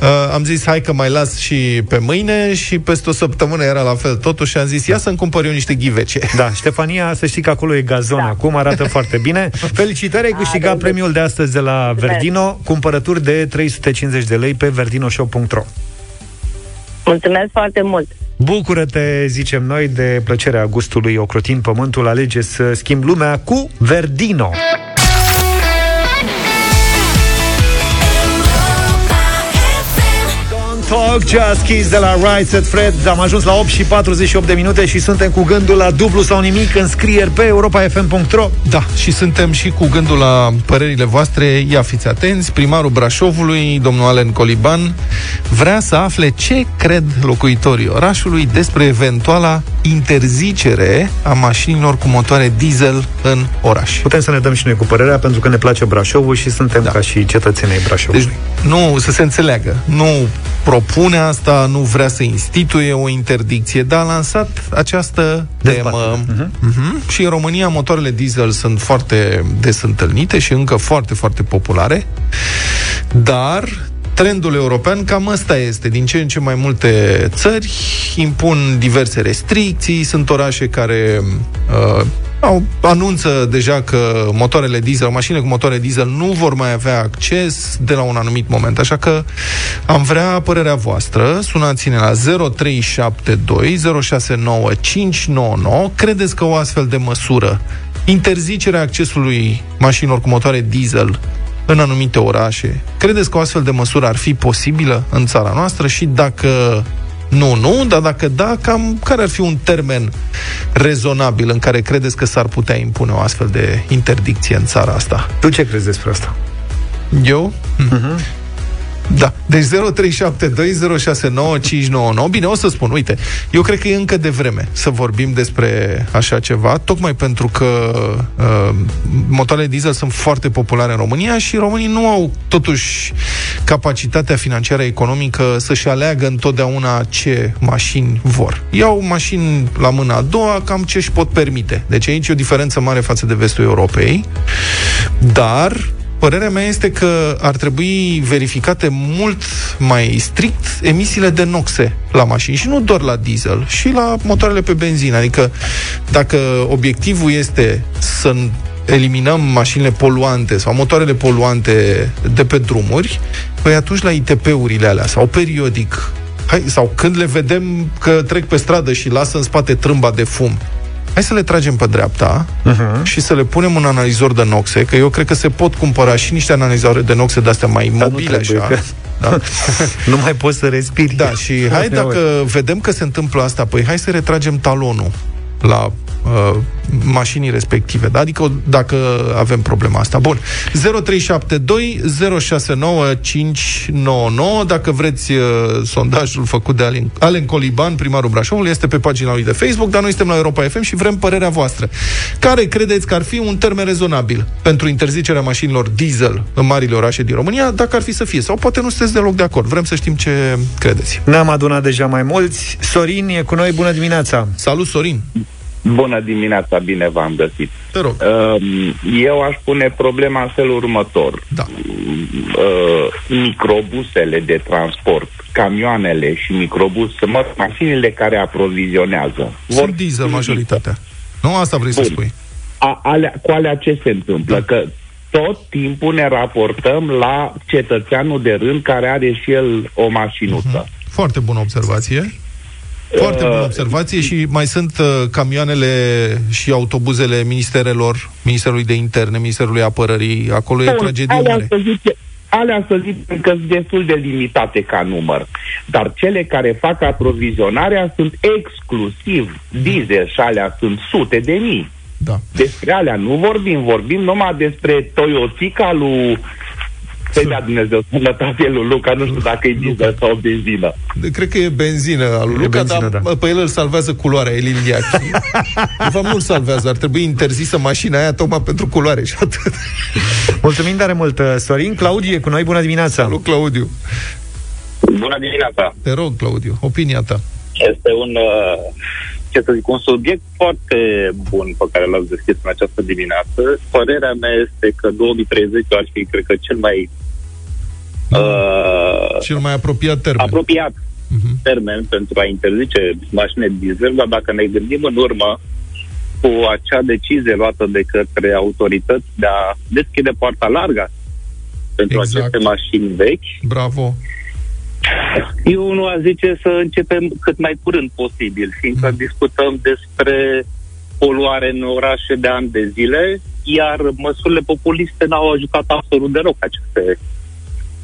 uh, am zis hai că mai las și pe mâine și peste o săptămână era la fel totuși și am zis ia să-mi cumpăr eu niște ghivece. Da, Ștefania, să știi că acolo e gazon da. acum, arată foarte bine. Felicitări, ai câștigat premiul de astăzi de la Verdino, cumpărături de 350 de lei pe verdinoshop.ro. Mulțumesc foarte mult. Bucură-te, zicem noi, de plăcerea gustului ocrotin pământul, alege să schimbi lumea cu Verdino. Talk Just Kiss de la Right Set Fred Am ajuns la 8 și 48 de minute Și suntem cu gândul la dublu sau nimic Înscrieri pe europafm.ro Da, și suntem și cu gândul la părerile voastre. Ia fiți atenți, primarul Brașovului, domnul Alen Coliban, vrea să afle ce cred locuitorii orașului despre eventuala interzicere a mașinilor cu motoare diesel în oraș. Putem să ne dăm și noi cu părerea Pentru că ne place Brașovul și suntem da. ca și cetățenii Brașovului Deci, nu, să se înțeleagă, nu propune asta, nu vrea să instituie o interdicție, dar a lansat această temă. Uh-huh. Și în România motoarele diesel sunt foarte des întâlnite și încă foarte, foarte populare, dar trendul european cam ăsta este. Din ce în ce mai multe țări impun diverse restricții, sunt orașe care uh, au, anunță deja că motoarele diesel, mașinile cu motoare diesel nu vor mai avea acces de la un anumit moment. Așa că am vrea părerea voastră. Sunați-ne la 0372 069 599. Credeți că o astfel de măsură, interzicerea accesului mașinilor cu motoare diesel în anumite orașe, credeți că o astfel de măsură ar fi posibilă în țara noastră și dacă nu, nu, dar dacă da, cam care ar fi un termen rezonabil în care credeți că s-ar putea impune o astfel de interdicție în țara asta? Tu ce crezi despre asta? Eu? Uh-huh. Da. Deci 0372069599. Bine, o să spun, uite, eu cred că e încă de vreme să vorbim despre așa ceva, tocmai pentru că uh, motoarele diesel sunt foarte populare în România și românii nu au totuși capacitatea financiară economică să-și aleagă întotdeauna ce mașini vor. Iau mașini la mâna a doua, cam ce își pot permite. Deci aici e o diferență mare față de vestul Europei, dar Părerea mea este că ar trebui verificate mult mai strict emisiile de noxe la mașini și nu doar la diesel, și la motoarele pe benzină. Adică dacă obiectivul este să eliminăm mașinile poluante sau motoarele poluante de pe drumuri, păi atunci la ITP-urile alea sau periodic Hai, sau când le vedem că trec pe stradă și lasă în spate trâmba de fum, hai să le tragem pe dreapta uh-huh. și să le punem un analizor de noxe, că eu cred că se pot cumpăra și niște analizoare de noxe de-astea mai Dar nu mobile trebuie, așa. că- Da. nu mai poți să respiri. Da, și hai dacă vedem că se întâmplă asta, păi hai să retragem talonul la uh, mașinii respective. Da? Adică dacă avem problema asta. Bun. 0372 069 599 Dacă vreți uh, sondajul făcut de Alin, Alen Coliban, primarul Brașovului, este pe pagina lui de Facebook, dar noi suntem la Europa FM și vrem părerea voastră. Care credeți că ar fi un termen rezonabil pentru interzicerea mașinilor diesel în marile orașe din România, dacă ar fi să fie? Sau poate nu sunteți deloc de acord. Vrem să știm ce credeți. Ne-am adunat deja mai mulți. Sorin e cu noi, bună dimineața! Salut, Sorin! Bună dimineața, bine v-am găsit. Te rog. Eu aș pune problema în felul următor. Da. Microbusele de transport, camioanele și microbus, mă, mașinile care aprovizionează. Sunt diesel majoritatea. Nu asta vrei să Bun. spui. A, alea, cu alea ce se întâmplă? Că tot timpul ne raportăm la cetățeanul de rând care are și el o mașinuță. Foarte bună observație. Foarte bună observație și mai sunt uh, camioanele și autobuzele ministerelor, Ministerului de Interne, Ministerului Apărării, acolo e Bun, tragedie alea mare. Să zice, alea să zicem că sunt destul de limitate ca număr. Dar cele care fac aprovizionarea sunt exclusiv diesel și alea sunt sute de mii. Da. Despre alea nu vorbim, vorbim numai despre Toyotica lui să-i dea Dumnezeu sănătate lui Luca, nu știu dacă e diesel sau benzină. De- Cred că e benzină al lui E Luca, benzină, dar da. da. pe el îl salvează culoarea, Elin Liachi. De fapt, nu îl salvează, ar trebui interzisă mașina aia tocmai pentru culoare și atât. Mulțumim tare mult, uh, Sorin. Claudiu e cu noi, bună dimineața! Salut, Claudiu! Bună dimineața! Te rog, Claudiu, opinia ta. Este un, uh, ce să zic, un subiect foarte bun pe care l-ați deschis în această dimineață. Părerea mea este că 2030 ar fi, cred că, cel mai uh, Cel mai apropiat termen. apropiat termen pentru a interzice mașinile diesel, dar dacă ne gândim în urmă cu acea decizie luată de către autorități de a deschide poarta largă pentru Exact. aceste mașini vechi, Bravo! Eu nu aș zice să începem cât mai curând posibil, fiindcă discutăm despre poluare în orașe de ani de zile, iar măsurile populiste n-au ajutat absolut deloc aceste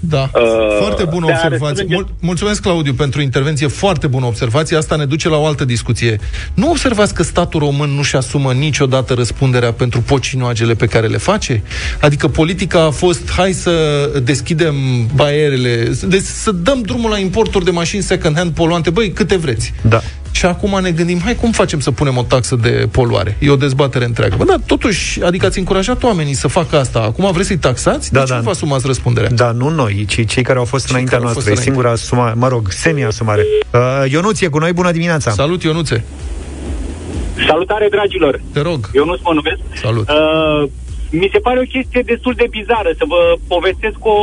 Da, Uh, foarte bună de a observație. restrânge- Mul- mulțumesc, Claudiu, pentru intervenție. Foarte bună observație. Asta ne duce la o altă discuție. Nu observați că statul român nu-și asumă niciodată răspunderea pentru pocinoagele pe care le face? Adică politica a fost, hai să deschidem barierele, de, să dăm drumul la importuri de mașini second-hand poluante. Băi, câte vreți. Da. Și acum ne gândim, hai, cum facem să punem o taxă de poluare? E o dezbatere întreagă. Bă, da, totuși, adică ați încurajat oamenii să facă asta. Acum vreți să-i taxați? Da, de ce da. nu vă asumați răspunderea? Da, nu noi, ci cei care au fost înaintea care au fost noastră. E înainte. singura asumare, mă rog, semi-asumare. Uh, Ionuț e cu noi, bună dimineața! Salut, Ionuțe! Salutare, dragilor! Te rog! Eu nu mă numesc. Salut! Uh, mi se pare o chestie destul de bizară să vă povestesc o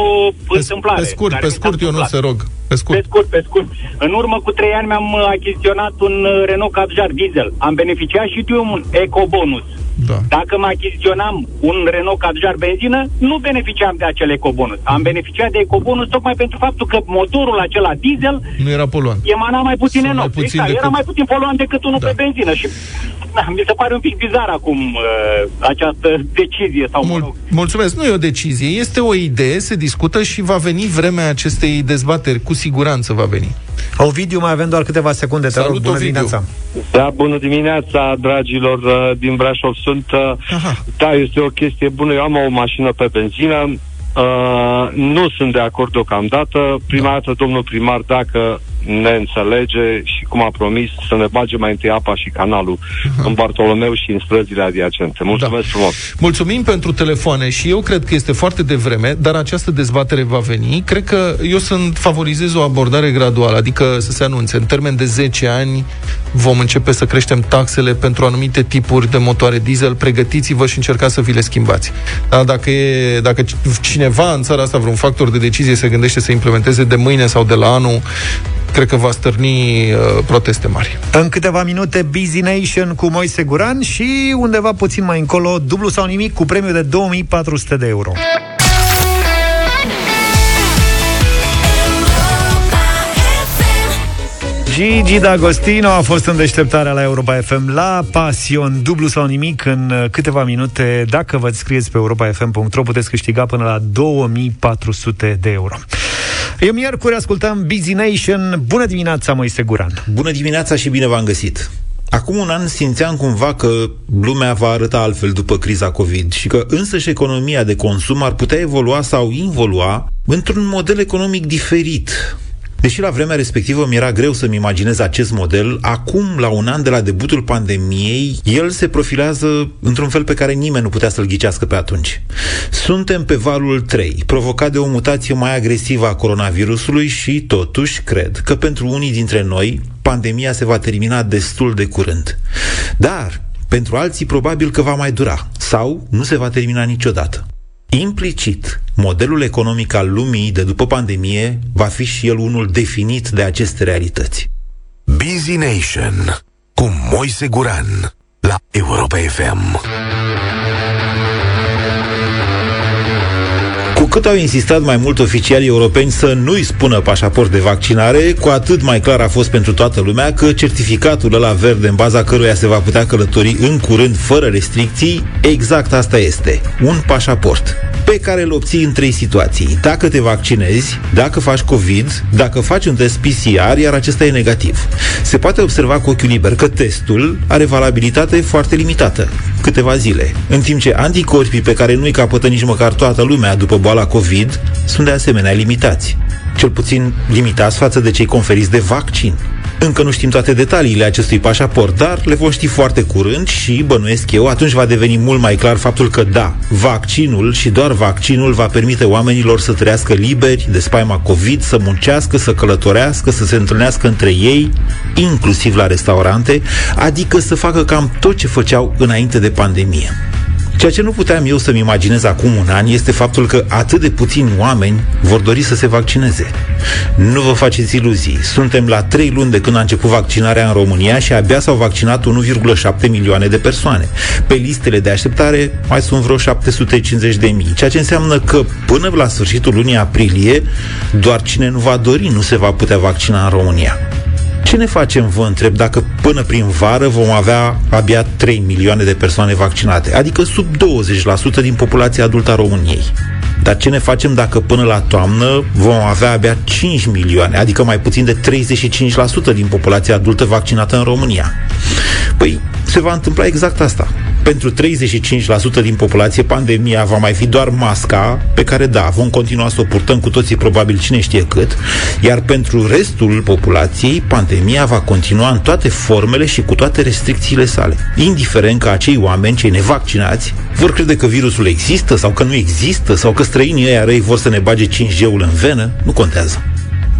întâmplare. Pe scurt, care pe mi s-a scurt, Ionuț, întâmplat. te rog. Pe scurt. Pe scurt, pe scurt. În urmă cu trei ani mi-am uh, achiziționat un uh, Renault Capjar diesel. Am beneficiat și eu un ecobonus. Da. Dacă mă achiziționam un Renault Capjar benzină, nu beneficiam de acel ecobonus. Am beneficiat de ecobonus tocmai pentru faptul că motorul acela diesel Nu era poluant. emana mai puține Sau mai noxe. puțin Exact, decât- era mai puțin poluant decât unul Da. pe benzină și da, mi se pare un pic bizar acum uh, această decizie sau mă rog, Mulțumesc. Nu e o decizie, este o idee, se discută și va veni vremea acestei dezbateri. Cu siguranță va veni. Ovidiu, mai avem doar câteva secunde, te rog, bună dimineața! Da, bună dimineața, dragilor uh, din Brașov. Sunt, uh, da, este o chestie bună. Eu am o mașină pe benzină. Uh, nu sunt de acord deocamdată. Prima dată, domnul primar, dacă ne înțelege și cum a promis, să ne bage mai întâi apa și canalul în Bartolomeu și în străzile adiacente. Mulțumesc da. frumos! Mulțumim pentru telefoane și eu cred că este foarte devreme, dar această dezbatere va veni. Cred că eu sunt favorizez o abordare graduală, adică să se anunțe. În termen de 10 ani vom începe să creștem taxele pentru anumite tipuri de motoare diesel. Pregătiți-vă și încercați să vi le schimbați. Da, dacă, e, dacă cineva în țara asta, vreun factor de decizie, se gândește să implementeze de mâine sau de la anul, cred că va stârni uh, proteste mari. În câteva minute Busy Nation cu Moise Guran și undeva puțin mai încolo dublu sau nimic cu premiu de 2400 de euro. Gigi D'Agostino a fost în deșteptarea la Europa FM la Pasion, dublu sau nimic în uh, câteva minute. Dacă vă scrieți pe europafm.ro puteți câștiga până la 2400 de euro. Eu miercuri ascultăm Busy Nation. Bună dimineața, Moise Guran. Bună dimineața și bine v-am găsit! Acum un an simțeam cumva că lumea va arăta altfel după criza COVID și că însăși economia de consum ar putea evolua sau involua într-un model economic diferit, Deși la vremea respectivă mi era greu să-mi imaginez acest model, acum, la un an de la debutul pandemiei, el se profilează într-un fel pe care nimeni nu putea să-l ghicească pe atunci. Suntem pe valul 3, provocat de o mutație mai agresivă a coronavirusului și, totuși, cred că pentru unii dintre noi, pandemia se va termina destul de curând. Dar, pentru alții, probabil că va mai dura sau nu se va termina niciodată. Implicit, modelul economic al lumii de după pandemie va fi și el unul definit de aceste realități. Busy Nation cu Moise Guran la Europa FM. Cât au insistat mai mult oficialii europeni să nu-i spună pașaport de vaccinare, cu atât mai clar a fost pentru toată lumea că certificatul ăla verde în baza căruia se va putea călători în curând fără restricții, exact asta este, un pașaport pe care îl obții în trei situații. Dacă te vaccinezi, dacă faci COVID, dacă faci un test PCR, iar acesta e negativ. Se poate observa cu ochiul liber că testul are valabilitate foarte limitată, câteva zile, în timp ce anticorpii pe care nu-i capătă nici măcar toată lumea după boala COVID sunt de asemenea limitați. Cel puțin limitați față de cei conferiți de vaccin. Încă nu știm toate detaliile acestui pașaport, dar le vom ști foarte curând și, bănuiesc eu, atunci va deveni mult mai clar faptul că da, vaccinul și doar vaccinul va permite oamenilor să trăiască liberi de spaima COVID, să muncească, să călătorească, să se întâlnească între ei, inclusiv la restaurante, adică să facă cam tot ce făceau înainte de pandemie. Ceea ce nu puteam eu să-mi imaginez acum un an este faptul că atât de puțini oameni vor dori să se vaccineze. Nu vă faceți iluzii. Suntem la 3 luni de când a început vaccinarea în România și abia s-au vaccinat 1,7 milioane de persoane. Pe listele de așteptare mai sunt vreo 750 de mii, ceea ce înseamnă că până la sfârșitul lunii aprilie, doar cine nu va dori nu se va putea vaccina în România. Ce ne facem, vă întreb, dacă până prin vară vom avea abia 3 milioane de persoane vaccinate, adică sub 20% din populația adultă a României? Dar ce ne facem dacă până la toamnă vom avea abia 5 milioane, adică mai puțin de 35% din populația adultă vaccinată în România? Păi, se va întâmpla exact asta. Pentru 35% din populație, pandemia va mai fi doar masca, pe care, da, vom continua să o purtăm cu toții probabil cine știe cât, iar pentru restul populației, pandemia va continua în toate formele și cu toate restricțiile sale. Indiferent că acei oameni, cei nevaccinați, vor crede că virusul există sau că nu există sau că străinii ăia răi vor să ne bage 5G-ul în venă, nu contează.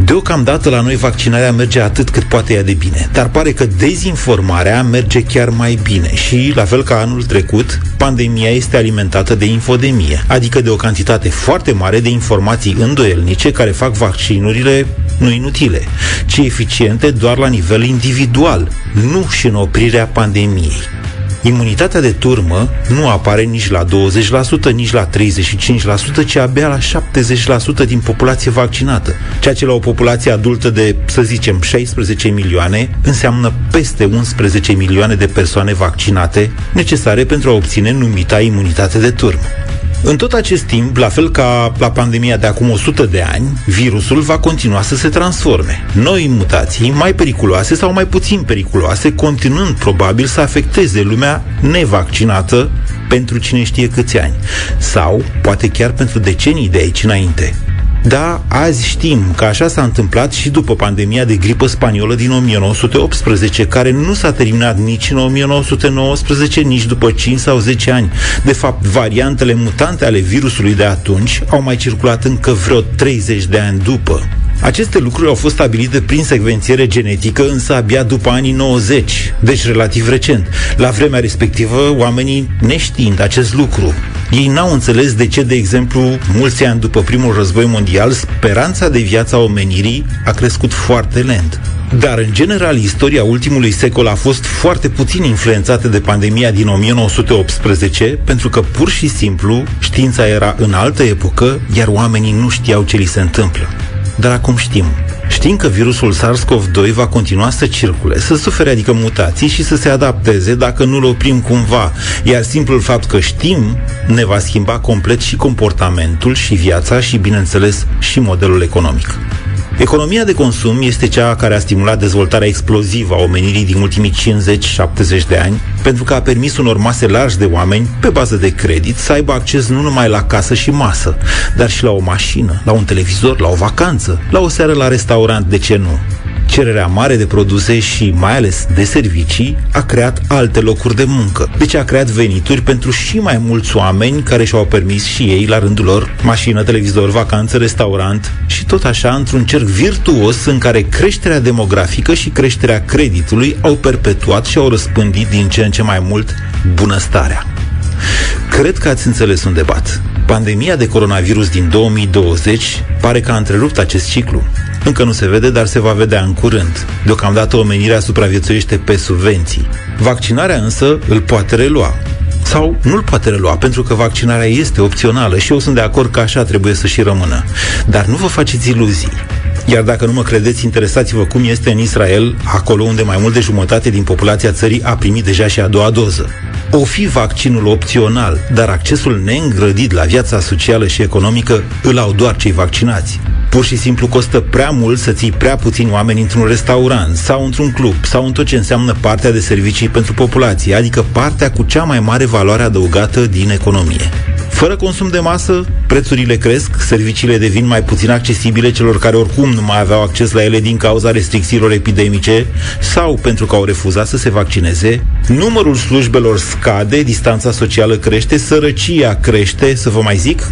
Deocamdată la noi vaccinarea merge atât cât poate ea de bine, dar pare că dezinformarea merge chiar mai bine și, la fel ca anul trecut, pandemia este alimentată de infodemie, adică de o cantitate foarte mare de informații îndoielnice care fac vaccinurile nu inutile, ci eficiente doar la nivel individual, nu și în oprirea pandemiei. Imunitatea de turmă nu apare nici la 20%, nici la 35%, ci abia la 70% din populație vaccinată, ceea ce la o populație adultă de, să zicem, 16 milioane înseamnă peste 11 milioane de persoane vaccinate necesare pentru a obține numita imunitate de turmă. În tot acest timp, la fel ca la pandemia de acum 100 de ani, virusul va continua să se transforme. Noi mutații, mai periculoase sau mai puțin periculoase, continuând probabil să afecteze lumea nevaccinată pentru cine știe câți ani. Sau, poate chiar pentru decenii de aici înainte. Da, azi știm că așa s-a întâmplat și după pandemia de gripă spaniolă din 1918, care nu s-a terminat nici în 1919, nici după 5 sau 10 ani. De fapt, variantele mutante ale virusului de atunci au mai circulat încă vreo 30 de ani după. Aceste lucruri au fost stabilite prin secvențiere genetică, însă abia după anii 90, deci relativ recent. La vremea respectivă, oamenii neștiind acest lucru, ei n-au înțeles de ce, de exemplu, mulți ani după primul război mondial, speranța de viață a omenirii a crescut foarte lent. Dar, în general, istoria ultimului secol a fost foarte puțin influențată de pandemia din 1918, pentru că, pur și simplu, știința era în altă epocă, iar oamenii nu știau ce li se întâmplă. Dar acum știm. Știm că virusul SARS-CoV-2 va continua să circule, să sufere adică mutații și să se adapteze dacă nu-l oprim cumva. Iar simplul fapt că știm ne va schimba complet și comportamentul și viața și, bineînțeles, și modelul economic. Economia de consum este cea care a stimulat dezvoltarea explozivă a omenirii din ultimii 50-70 de ani, pentru că a permis unor mase largi de oameni, pe bază de credit, să aibă acces nu numai la casă și masă, dar și la o mașină, la un televizor, la o vacanță, la o seară la restaurant, de ce nu? Cererea mare de produse și mai ales de servicii a creat alte locuri de muncă. Deci a creat venituri pentru și mai mulți oameni care și-au permis și ei, la rândul lor, mașină, televizor, vacanță, restaurant și tot așa într-un cerc virtuos în care creșterea demografică și creșterea creditului au perpetuat și au răspândit din ce în ce mai mult bunăstarea. Cred că ați înțeles un debat. Pandemia de coronavirus din 2020 pare că a întrerupt acest ciclu. Încă nu se vede, dar se va vedea în curând. Deocamdată omenirea supraviețuiește pe subvenții. Vaccinarea însă îl poate relua. Sau nu-l poate relua, pentru că vaccinarea este opțională și eu sunt de acord că așa trebuie să și rămână. Dar nu vă faceți iluzii. Iar dacă nu mă credeți, interesați-vă cum este în Israel, acolo unde mai mult de jumătate din populația țării a primit deja și a doua doză. O fi vaccinul opțional, dar accesul neîngrădit la viața socială și economică îl au doar cei vaccinați. Pur și simplu costă prea mult să ții prea puțini oameni într-un restaurant sau într-un club sau în tot ce înseamnă partea de servicii pentru populație, adică partea cu cea mai mare valoare adăugată din economie. Fără consum de masă, prețurile cresc, serviciile devin mai puțin accesibile celor care oricum nu mai aveau acces la ele din cauza restricțiilor epidemice sau pentru că au refuzat să se vaccineze, numărul slujbelor scade, distanța socială crește, sărăcia crește, să vă mai zic?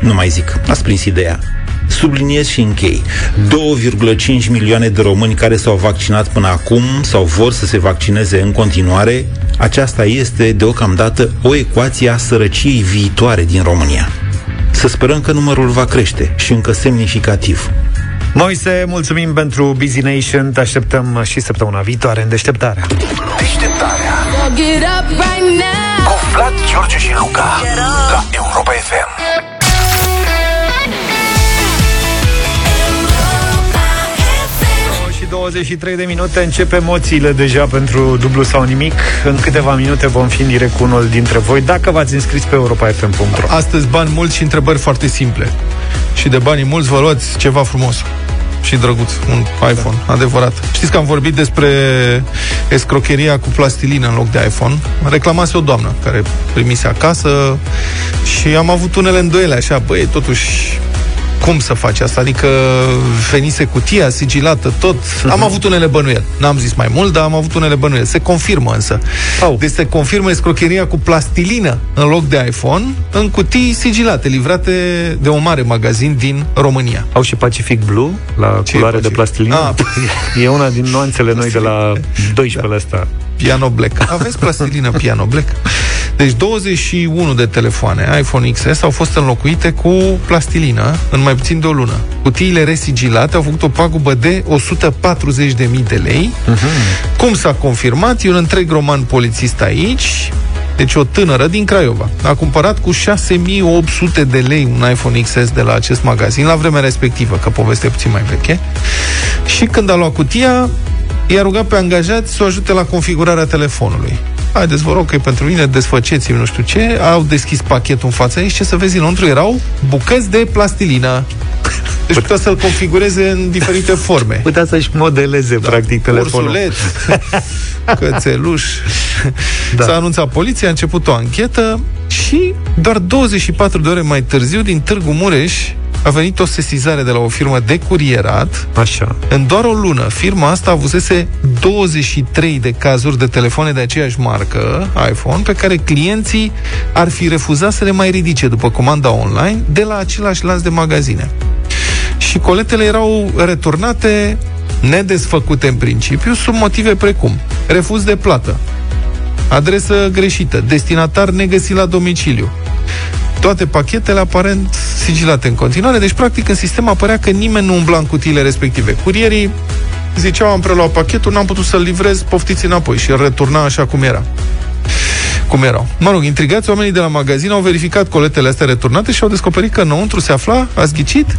Nu mai zic, ați prins ideea. Subliniez și închei. 2,5 milioane de români care s-au vaccinat până acum sau vor să se vaccineze în continuare, aceasta este deocamdată o ecuație a sărăciei viitoare din România. Să sperăm că numărul va crește și încă semnificativ. Moise, mulțumim pentru Busy Nation. Te așteptăm și săptămâna viitoare în deșteptarea. Deșteptarea Cu Vlad, George și Luca La Europa FM 23 de minute încep emoțiile deja pentru dublu sau nimic. În câteva minute vom fi în direct cu unul dintre voi, dacă v-ați înscris pe europafm.ro. Astăzi bani mulți și întrebări foarte simple. Și de banii mulți vă luați ceva frumos și drăguț, un iPhone, da. adevărat. Știți că am vorbit despre escrocheria cu plastilină în loc de iPhone. Reclamase o doamnă care primise acasă și am avut unele îndoiele așa, băi, totuși cum să faci asta? Adică venise cutia sigilată, tot. Uh-huh. Am avut unele bănuieli. N-am zis mai mult, dar am avut unele bănuieli. Se confirmă însă. Au. Deci se confirmă escrocheria cu plastilină în loc de iPhone în cutii sigilate, livrate de un mare magazin din România. Au și Pacific Blue, la Ce culoare e de Pacific? plastilină. Ah. E una din nuanțele noi de la 12 ăsta. Piano Black. Aveți plastilină Piano Black? Deci 21 de telefoane iPhone XS au fost înlocuite cu plastilină în mai puțin de o lună. Cutiile resigilate au făcut o pagubă de 140.000 de lei. Uh-huh. Cum s-a confirmat? E un întreg roman polițist aici. Deci o tânără din Craiova a cumpărat cu 6800 de lei un iPhone XS de la acest magazin la vremea respectivă, că povestea e puțin mai veche. Și când a luat cutia, i-a rugat pe angajați să o ajute la configurarea telefonului. Haideți, vă rog, că e pentru mine, desfăceți-mi nu știu ce. Au deschis pachetul în fața ei și ce să vezi înăuntru erau bucăți de plastilină. Deci putea să-l configureze în diferite forme. Putea să-și modeleze, da. practic, telefonul. Ursuleț, cățeluș. Da. S-a anunțat poliția, a început o anchetă și doar 24 de ore mai târziu, din Târgu Mureș, a venit o sesizare de la o firmă de curierat. Așa. În doar o lună, firma asta avusese 23 de cazuri de telefoane de aceeași marcă, iPhone, pe care clienții ar fi refuzat să le mai ridice după comanda online de la același lanț de magazine. Și coletele erau returnate nedesfăcute în principiu sub motive precum refuz de plată, adresă greșită, destinatar negăsit la domiciliu, toate pachetele aparent sigilate în continuare, deci practic în sistem apărea că nimeni nu umbla în cutiile respective. Curierii ziceau am preluat pachetul, n-am putut să-l livrez, poftiți înapoi și îl returna așa cum era cum erau. Mă rog, intrigați, oamenii de la magazin au verificat coletele astea returnate și au descoperit că înăuntru se afla, ați ghicit?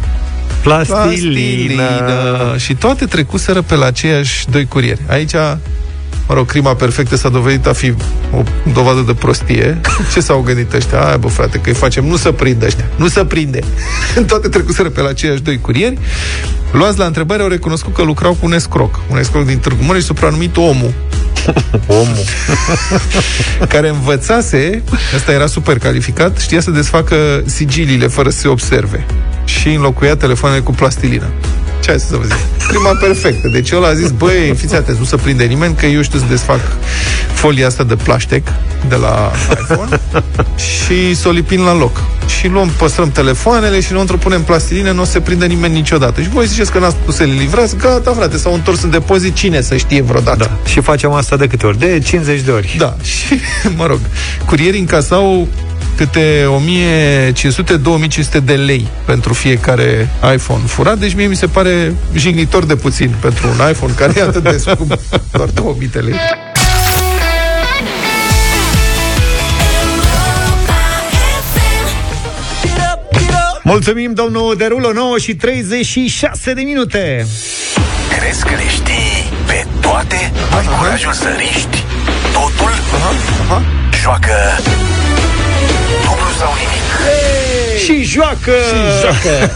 Plastilină. Și toate trecuseră pe la aceiași doi curieri. Aici Mă rog, crima perfectă s-a dovedit a fi o dovadă de prostie. Ce s-au gândit ăștia? Ai, bă, frate, că îi facem, nu să prindă ăștia. Nu să prinde. Toate trecuseră pe la aceiași doi curieri. Luați la întrebare, au recunoscut că lucrau cu un escroc. Un escroc din Târgu Mureș, supranumit Omul. Omul. care învățase, ăsta era super calificat, știa să desfacă sigiliile fără să se observe. Și înlocuia telefoanele cu plastilină. Ce ai să vă zic? Prima perfectă. Deci ăla a zis, băi, fiți atenți, nu să prinde nimeni, că eu știu să desfac folia asta de plaștec de la iPhone și să o lipim la loc. Și luăm, păstrăm telefoanele și înăuntru punem plastilină, nu o se prinde nimeni niciodată. Și voi ziceți că n-ați putut să le livrați, gata, frate, s-au întors în depozit, cine să știe vreodată. Da. Și facem asta de câte ori? De 50 de ori. Da. Și, mă rog, curierii încasau câte 1500-2500 de lei pentru fiecare iPhone furat, deci mie mi se pare jignitor de puțin pentru un iPhone care e atât de scump, doar 2000 de lei. Mulțumim, domnul Derulo, 9 și 36 de minute. Crezi că le știi pe toate? Ai curajul să riști totul? Joacă dublu sau nimic. Și joacă! Și joacă!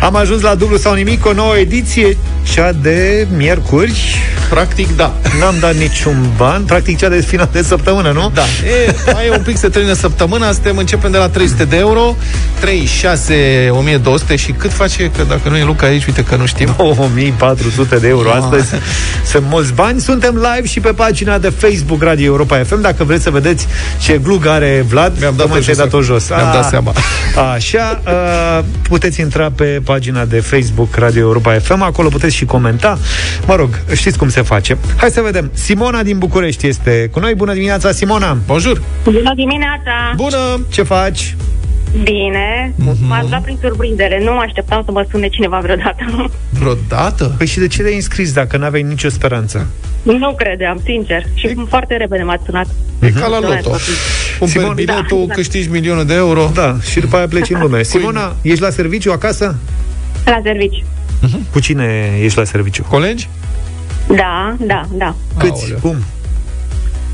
Am ajuns la dublu sau nimic, o nouă ediție, cea de miercuri. Practic, da. N-am dat niciun ban, practic cea de final de săptămână, nu? Da. E, mai e un pic să termină săptămâna, suntem, începem de la 300 de euro, 3, 6, 1200 și cât face, că dacă nu e Luca aici, uite că nu știm. 2400 de euro astăzi. Sunt mulți bani. Suntem live și pe pagina de Facebook Radio Europa FM. Dacă vreți să vedeți ce glug are Vlad, Mi-am dat-o tocmai ți-ai jos dat-o jos. Mi-am dat seama. Așa, uh, puteți intra pe pagina de Facebook Radio Europa FM, acolo puteți și comenta. Mă rog, știți cum se face. Hai să vedem. Simona din București este cu noi. Bună dimineața, Simona! Bonjour! Bună dimineața! Bună! Ce faci? Bine, m-ați luat prin surprindere. Nu mă așteptam să mă sune cineva vreodată. Vreodată? Păi și de ce te-ai înscris dacă n-aveai nicio speranță? nu credeam, sincer. Și foarte repede m-ați sunat. E ca la Mulțumesc, loto. copii. Cumperi Simon, biletul, da. câștigi milionul de euro. Da, și după aia pleci în lume. Simona, ești la serviciu acasă? La servici. Cu cine ești la serviciu? Colegi? Da, da, da. Câți? Aoleu. Cum?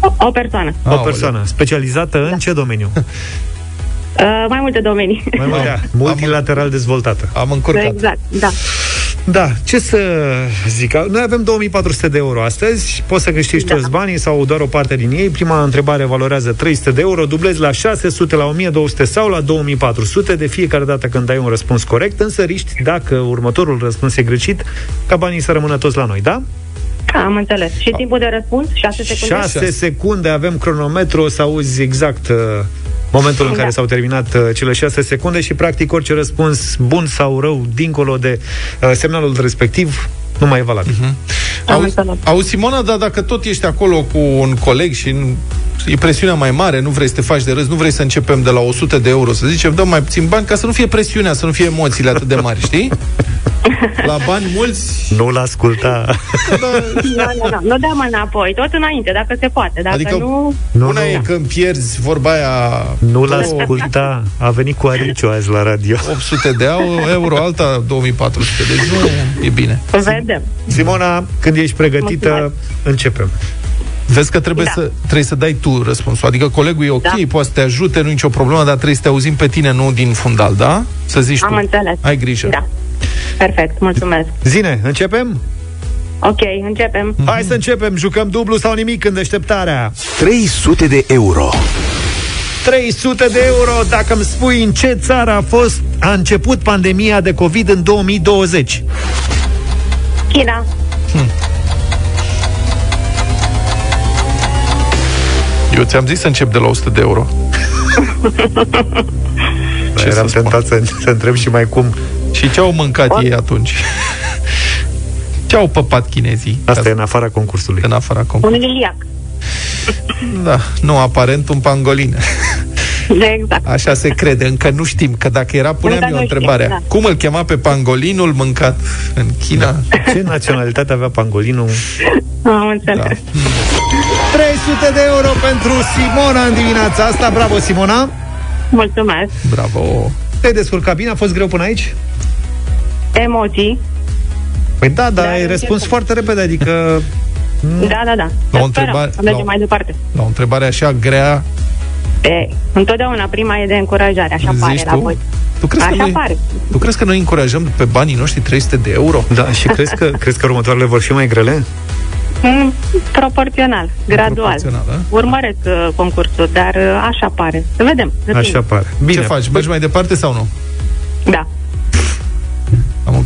O, o persoană. O persoană specializată în ce domeniu? Uh, mai multe domenii. Mai multe. Multilateral dezvoltată. Am încurcat. exact, da. Da, ce să zic? Noi avem 2400 de euro astăzi, poți să câștigi da. toți banii sau doar o parte din ei. Prima întrebare valorează 300 de euro, dublezi la 600, la 1200 sau la 2400 de fiecare dată când dai un răspuns corect, însă riști dacă următorul răspuns e greșit, ca banii să rămână toți la noi, da? Am înțeles. Și timpul de răspuns? 6 secunde? 6 secunde, avem cronometru, o să auzi exact uh, momentul în Da. care s-au terminat uh, cele 6 secunde și practic orice răspuns bun sau rău, dincolo de uh, semnalul respectiv, nu mai e valabil. Auzi, auzi, Simona, dar dacă tot ești acolo cu un coleg și nu, e presiunea mai mare, nu vrei să te faci de râs, nu vrei să începem de la 100 de euro, să zicem, dăm mai puțin bani ca să nu fie presiunea, să nu fie emoțiile atât de mari, știi? La bani mulți... Nu-l asculta. Nu, nu, nu. Nu dăm înapoi. Tot înainte, dacă se poate. Dacă Adică nu... Nu, Una nu. e când pierzi vorba aia Nu-l asculta. A venit cu Ariciu azi la radio. 800 de euro, euro alta 2400, deci nu e bine. Vedem. Simona, când ești pregătită, Mulțumesc. începem. Vezi că trebuie, Da. să, trebuie să dai tu răspunsul. Adică colegul e ok, Da. poate să te ajute, nu e nicio problemă, dar trebuie să te auzim pe tine, nu din fundal, da? Să zici Am tu. înțeles. Ai grijă. Da. Perfect, mulțumesc. Zine, începem? Ok, începem. Hai să începem, jucăm dublu sau nimic în deșteptarea. 300 de euro. 300 de euro dacă îmi spui în ce țară a fost a început pandemia de COVID în 2020. China. Eu ți-am zis să încep de la 100 de euro. Ce eram tentat să, să întreb și mai cum. Și ce au mâncat ei atunci? ce au păpat chinezii? Asta e în afara concursului. În afara Un concursului. iliac. Da, nu, aparent un pangolin. Exact. Așa se crede, încă nu știm, că dacă era, puneam Încă eu nu știm, întrebarea. da. Cum îl chema pe pangolinul mâncat în China? Ce naționalitate avea pangolinul? Am înțeles. Da. 300 de euro pentru Simona în dimineața asta. Bravo, Simona! Mulțumesc. Bravo! Te-ai descurcat bine? A fost greu până aici? Emoții. Păi da, dar Da, ai eu răspuns încerc. foarte repede, adică... Da, da, da. La o Sperăm întrebare- Să mergem la o- mai departe. La o întrebare așa grea, E, întotdeauna prima e de încurajare, așa Zici pare tu? la voi. tu crezi, că Așa noi, pare. tu crezi că noi încurajăm pe banii noștri 300 de euro? Da, și crezi că, crezi că următoarele vor fi mai grele? Mm, proporțional, gradual. Proporțional, da? Urmăresc uh, concursul, dar uh, așa pare. Să vedem. depinde. Așa pare. Bine. Ce faci? Mergi mai departe sau nu? Da.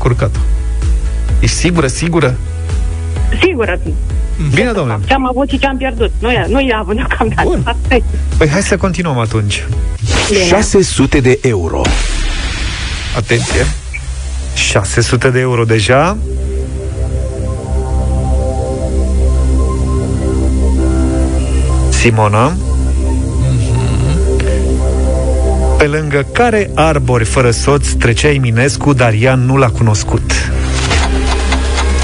Am încurcat-o. Ești sigură, sigură? Sigură. Bine, domnule. Ce am avut și ce am pierdut. Nu e, nu e avut deocamdată. Asta e. Păi hai să continuăm atunci. 600 de euro. Atenție. 600 de euro deja. Simona. Pe lângă care arbori fără soț trecea Eminescu, dar ea nu l-a cunoscut?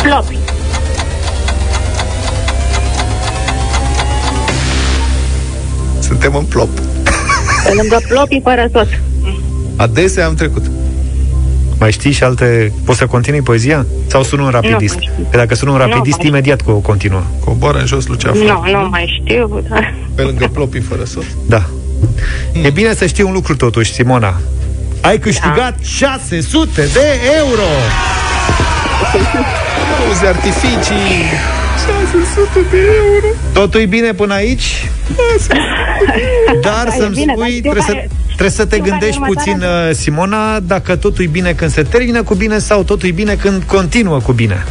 Plopi. Suntem în plop. Pe lângă plopii fără soț. Adesea am trecut. Mai știi și alte... Poți să continui poezia? Sau sună un rapidist? Nu mai știu. Că dacă sună un Nu rapidist, mai imediat cu o continuă. Coboară în jos luceafă. Nu, nu mai știu. Dar... Pe lângă plopii fără soț. Da. E bine să știi un lucru totuși, Simona. Ai câștigat Da. 600 de euro! Auzi artificii. 600 de euro. Totul e bine până aici? Dar Da, e să-mi bine, dar spui, știu trebuie să, care- trebuie să te știu care e gândești puțin, următoarea- uh, Simona, dacă totul e bine când se termină cu bine sau totul e bine când continuă cu bine.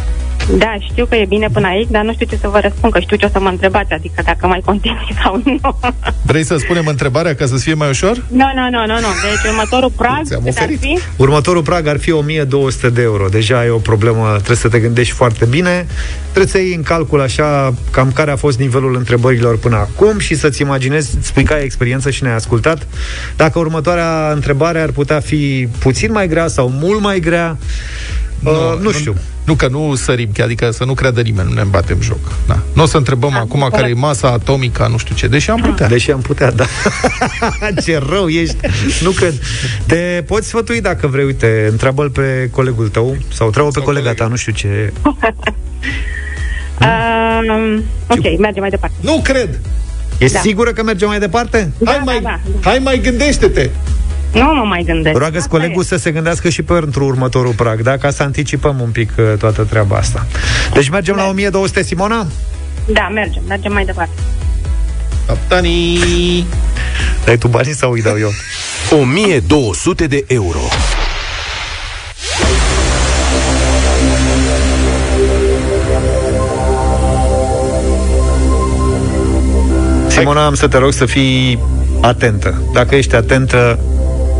Da, știu că e bine până aici, dar nu știu ce să vă răspund, că știu ce o să mă întrebați, adică dacă mai continui sau nu. Vrei să spunem întrebarea ca să fie mai ușor? Nu, nu, nu, nu, nu. Deci următorul prag Ți-am cât ar oferit. fi? Următorul prag ar fi 1200 de euro. Deja e o problemă, trebuie să te gândești foarte bine. Trebuie să iei în calcul așa cam care a fost nivelul întrebărilor până acum și să-ți imaginezi, spui că ai experiență și ne-ai ascultat, dacă următoarea întrebare ar putea fi puțin mai grea sau mult mai grea. Nu, uh, nu știu. Nu, că nu sărim, chiar, adică să nu creadă nimeni, nu ne batem joc. Da. Nu o să întrebăm acum care e masa atomică, a nu știu ce, deși am putea. Deși am putea, da. Ce rău ești. Nu cred. Te poți sfătui dacă vrei, uite, întreabă-l pe colegul tău sau întreabă pe colega ta, nu știu ce. Um, ok, mergem mai departe. Nu cred! Ești Da. sigură că mergem mai departe? Da, Hai da, mai, da. hai mai gândește-te! Nu mă mai gândesc. Roagă-ți Asta colegul e. să se gândească și pentru următorul prag, da? Ca să anticipăm un pic uh, toată treaba asta. Deci mergem la 1200, Simona? Da, mergem, mergem mai departe. Capitanii! Dai tu banii sau îi dau eu? 1200 de euro. Simona, am să te rog să fii atentă. Dacă ești atentă,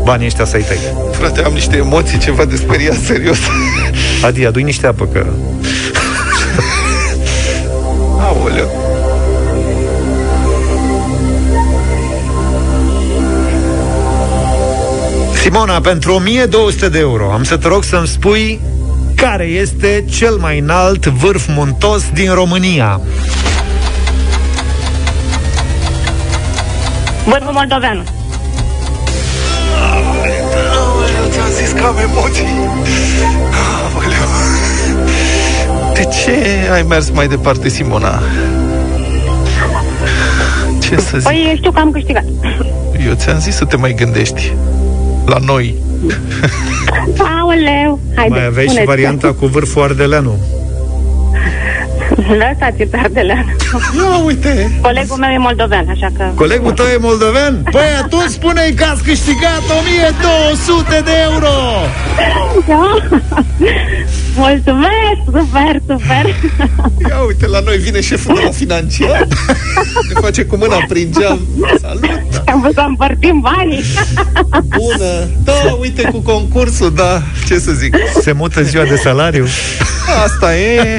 banii ăștia să-i tăi. Frate, am niște emoții, ceva de speriat, serios. Adi, adu niște apă, că... Aoleu. Simona, pentru 1200 de euro am să te rog să-mi spui care este cel mai înalt vârf muntos din România. Vârful Moldoveanu. Zis că am emoții. Aoleu. De ce ai mers mai departe, Simona? Ce să zic? Păi știu că am câștigat. Eu ți-am zis să te mai gândești. La noi. Aoleu, haide, mai aveai și spuneți. varianta cu vârful Ardeleanu. Lăsați Ardelean. Ia uite! Colegul meu e moldovean, așa că... Colegul tău e moldoven? Păi atunci spune că ați câștigat 1200 de euro! Da. Mulțumesc, super, super. Ia uite, la noi vine șeful de la financiar Ne face cu mâna prin geam Salut! Am vrut să împărțim banii. Bună! Da, uite cu concursul, da, ce să zic Se mută ziua de salariu? Asta e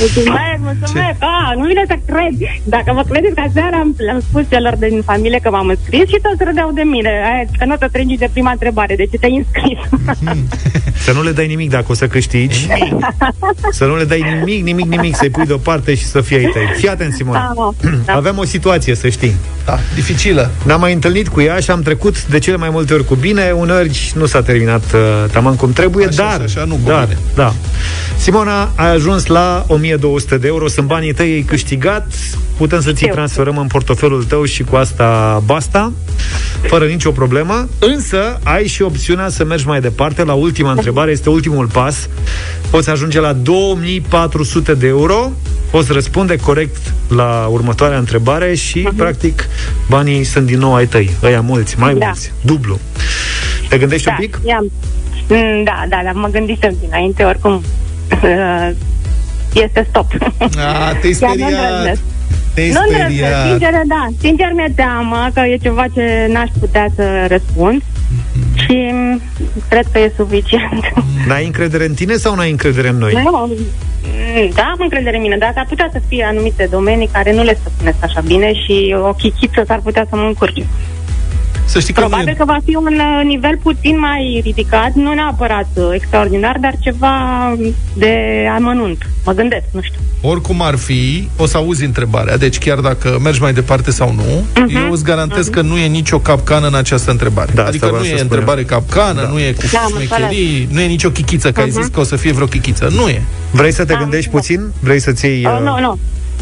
Mulțumesc, mulțumesc. Ah, nu vine să cred. Dacă mă credeți că seara am, le-am spus celor din familie că m-am înscris și toți râdeau de mine. Aia, că nu te trângi de prima întrebare. De ce te-ai înscris? Să nu le dai nimic dacă o să câștigi Să nu le dai nimic, nimic, nimic Să-i pui deoparte și să fie ai tăi. Fii atent, Simona. Da, Avem o situație, să știi. Da, dificilă. Ne-am mai întâlnit cu ea și am trecut de cele mai multe ori cu bine. Uneori nu s-a terminat uh, taman cum trebuie Așa, Dar, așa, nu cu dar, bine. da. Simona, ai ajuns la 1200 de euro. Sunt banii tăi, ai câștigat. Putem să ți transferăm în portofelul tău Și cu asta basta Fără nicio problemă. Însă ai și opțiunea să mergi mai departe. La ultima întrebare, este ultimul pas Poți ajunge la 2400 de euro Poți răspunde corect la următoarea întrebare Și, practic, banii sunt din nou ai tăi Ăia mulți, mai Da. mulți, dublu Te gândești da, un pic? i-am. Mm, Da, da, da, mă gândisem dinainte, oricum. uh, Este stop. A, te-ai Chiar nu speriat îndrăznesc. Te-ai Nu îndrăznesc, speriat sincer, da. Sincer mi-e teamă că e ceva ce n-aș putea să răspund și mm, cred că e suficient. N-ai încredere în tine sau n-ai încredere în noi? Nu, mm, da, am încredere în mine, dar s-ar putea să fie anumite domenii care nu le stăpânesc așa bine și o chichiță s-ar putea să mă încurce. Să știi că nu Probabil e- că va fi un uh, nivel puțin mai ridicat, nu neapărat uh, extraordinar, dar ceva de amănunt. Mă gândesc, nu știu. Oricum ar fi, o să auzi întrebarea. Deci chiar dacă mergi mai departe sau nu, Mhm. eu îți garantez că nu e nicio capcană în această întrebare. Da, adică asta nu vreau e să întrebare capcană, Da. nu e cu Da, am șmecherii, nu e nicio chichiță, că ai zis că o să fie vreo chichiță. Nu e. Vrei să te gândești puțin? Vrei să-ți iei... Uh, uh, nu, nu.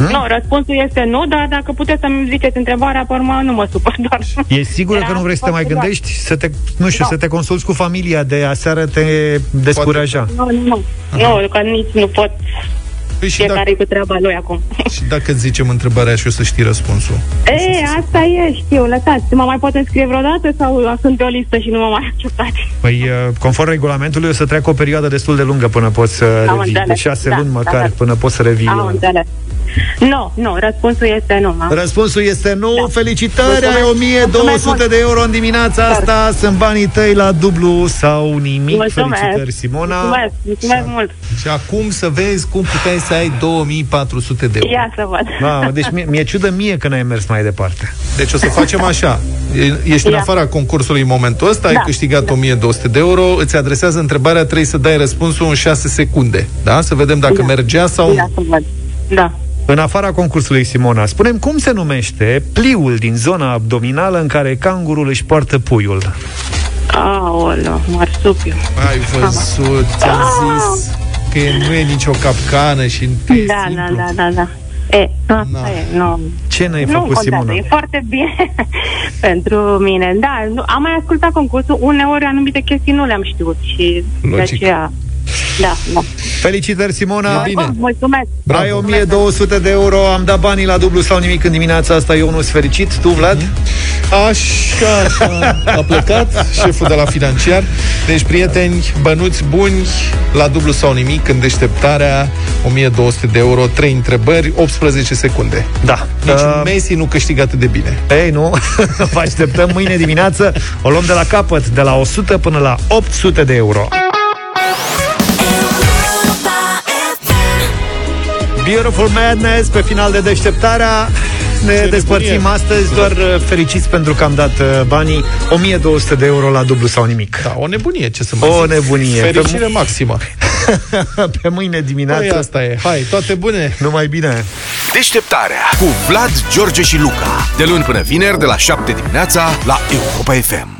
Nu, răspunsul este nu, dar dacă puteți să-mi ziceți întrebarea, pe urmă nu mă supăr doar. E sigură că Era nu vrei să te mai foarte doar. gândești? Să te, nu știu, Da. să te consulți cu familia de aseară te descuraja. Nu, nu, nu. Nu, că nici nu pot. Păi și Fiecare dacă, e cu treaba lui acum. și dacă îți zicem întrebarea și o să știi răspunsul. E, asta e, știu, lăsați. Mă mai pot înscrie vreodată sau sunt pe o listă și nu mă mai acceptați? Păi, uh, conform regulamentului, o să treacă o perioadă destul de lungă până poți să Am revii. De înțeles. șase Da, luni da, măcar, da. până poți să revii. Am uh. înțeles. Nu, nu, răspunsul este nu. Am- Răspunsul este nu. Da. Felicitări, Mulțumesc. ai 1200 Mulțumesc de euro în dimineața asta. Sunt banii tăi la dublu sau nimic. Mulțumesc. Felicitări, Simona. Mulțumesc, mulțumesc mult. Și acum să vezi cum puteai să ai 2400 de euro. Ia să văd. Da, deci mi- mi-e ciudă mie că n-ai mers mai departe. Deci o să facem așa. E- Ești în Ia. afara concursului în momentul ăsta, ai Da. câștigat 1200 de euro, îți adresează întrebarea, trebuie să dai răspunsul în 6 secunde. Da? Să vedem dacă Da. mergea sau Ia nu. să văd. Da. În afara concursului, Simona, spunem cum se numește pliul din zona abdominală în care cangurul își poartă puiul. Aoleu, marsupiu. Ai văzut, ți-am zis că e- nu e nicio capcană și că e Da, simplu. da, da, da, da. E, asta e, nu. Ce n-ai nu făcut, contează, Simona? e foarte bine pentru mine. Da, nu, am mai ascultat concursul, uneori anumite chestii nu le-am știut și de Logic. aceea... Da, da. Felicitări, Simona! E bine. Mulțumesc. Bravo. Ai 1200 de euro, am dat banii la dublu sau nimic în dimineața asta, eu nu sunt fericit, tu, Vlad? Așa, așa. A plecat șeful de la financiar. Deci, prieteni, bănuți buni, la dublu sau nimic, în deșteptarea, 1200 de euro, 3 întrebări, 18 secunde. Da. Nici Uh, Messi nu câștigă atât de bine. Ei, nu, vă așteptăm mâine dimineață, o luăm de la capăt, de la 100 până la 800 de euro. Beautiful Madness pe final de deșteptarea ne Ce despărțim nebunie. astăzi doar uh, fericiți pentru că am dat uh, banii 1200 de euro la dublu sau nimic. Da, o nebunie, ce să mai O zic. nebunie. Fericire Pe- maximă. pe mâine Păi dimineață. asta e. Hai, toate bune. Numai bine. Deșteptarea cu Vlad, George și Luca. De luni până vineri, de la 7 dimineața, la Europa FM.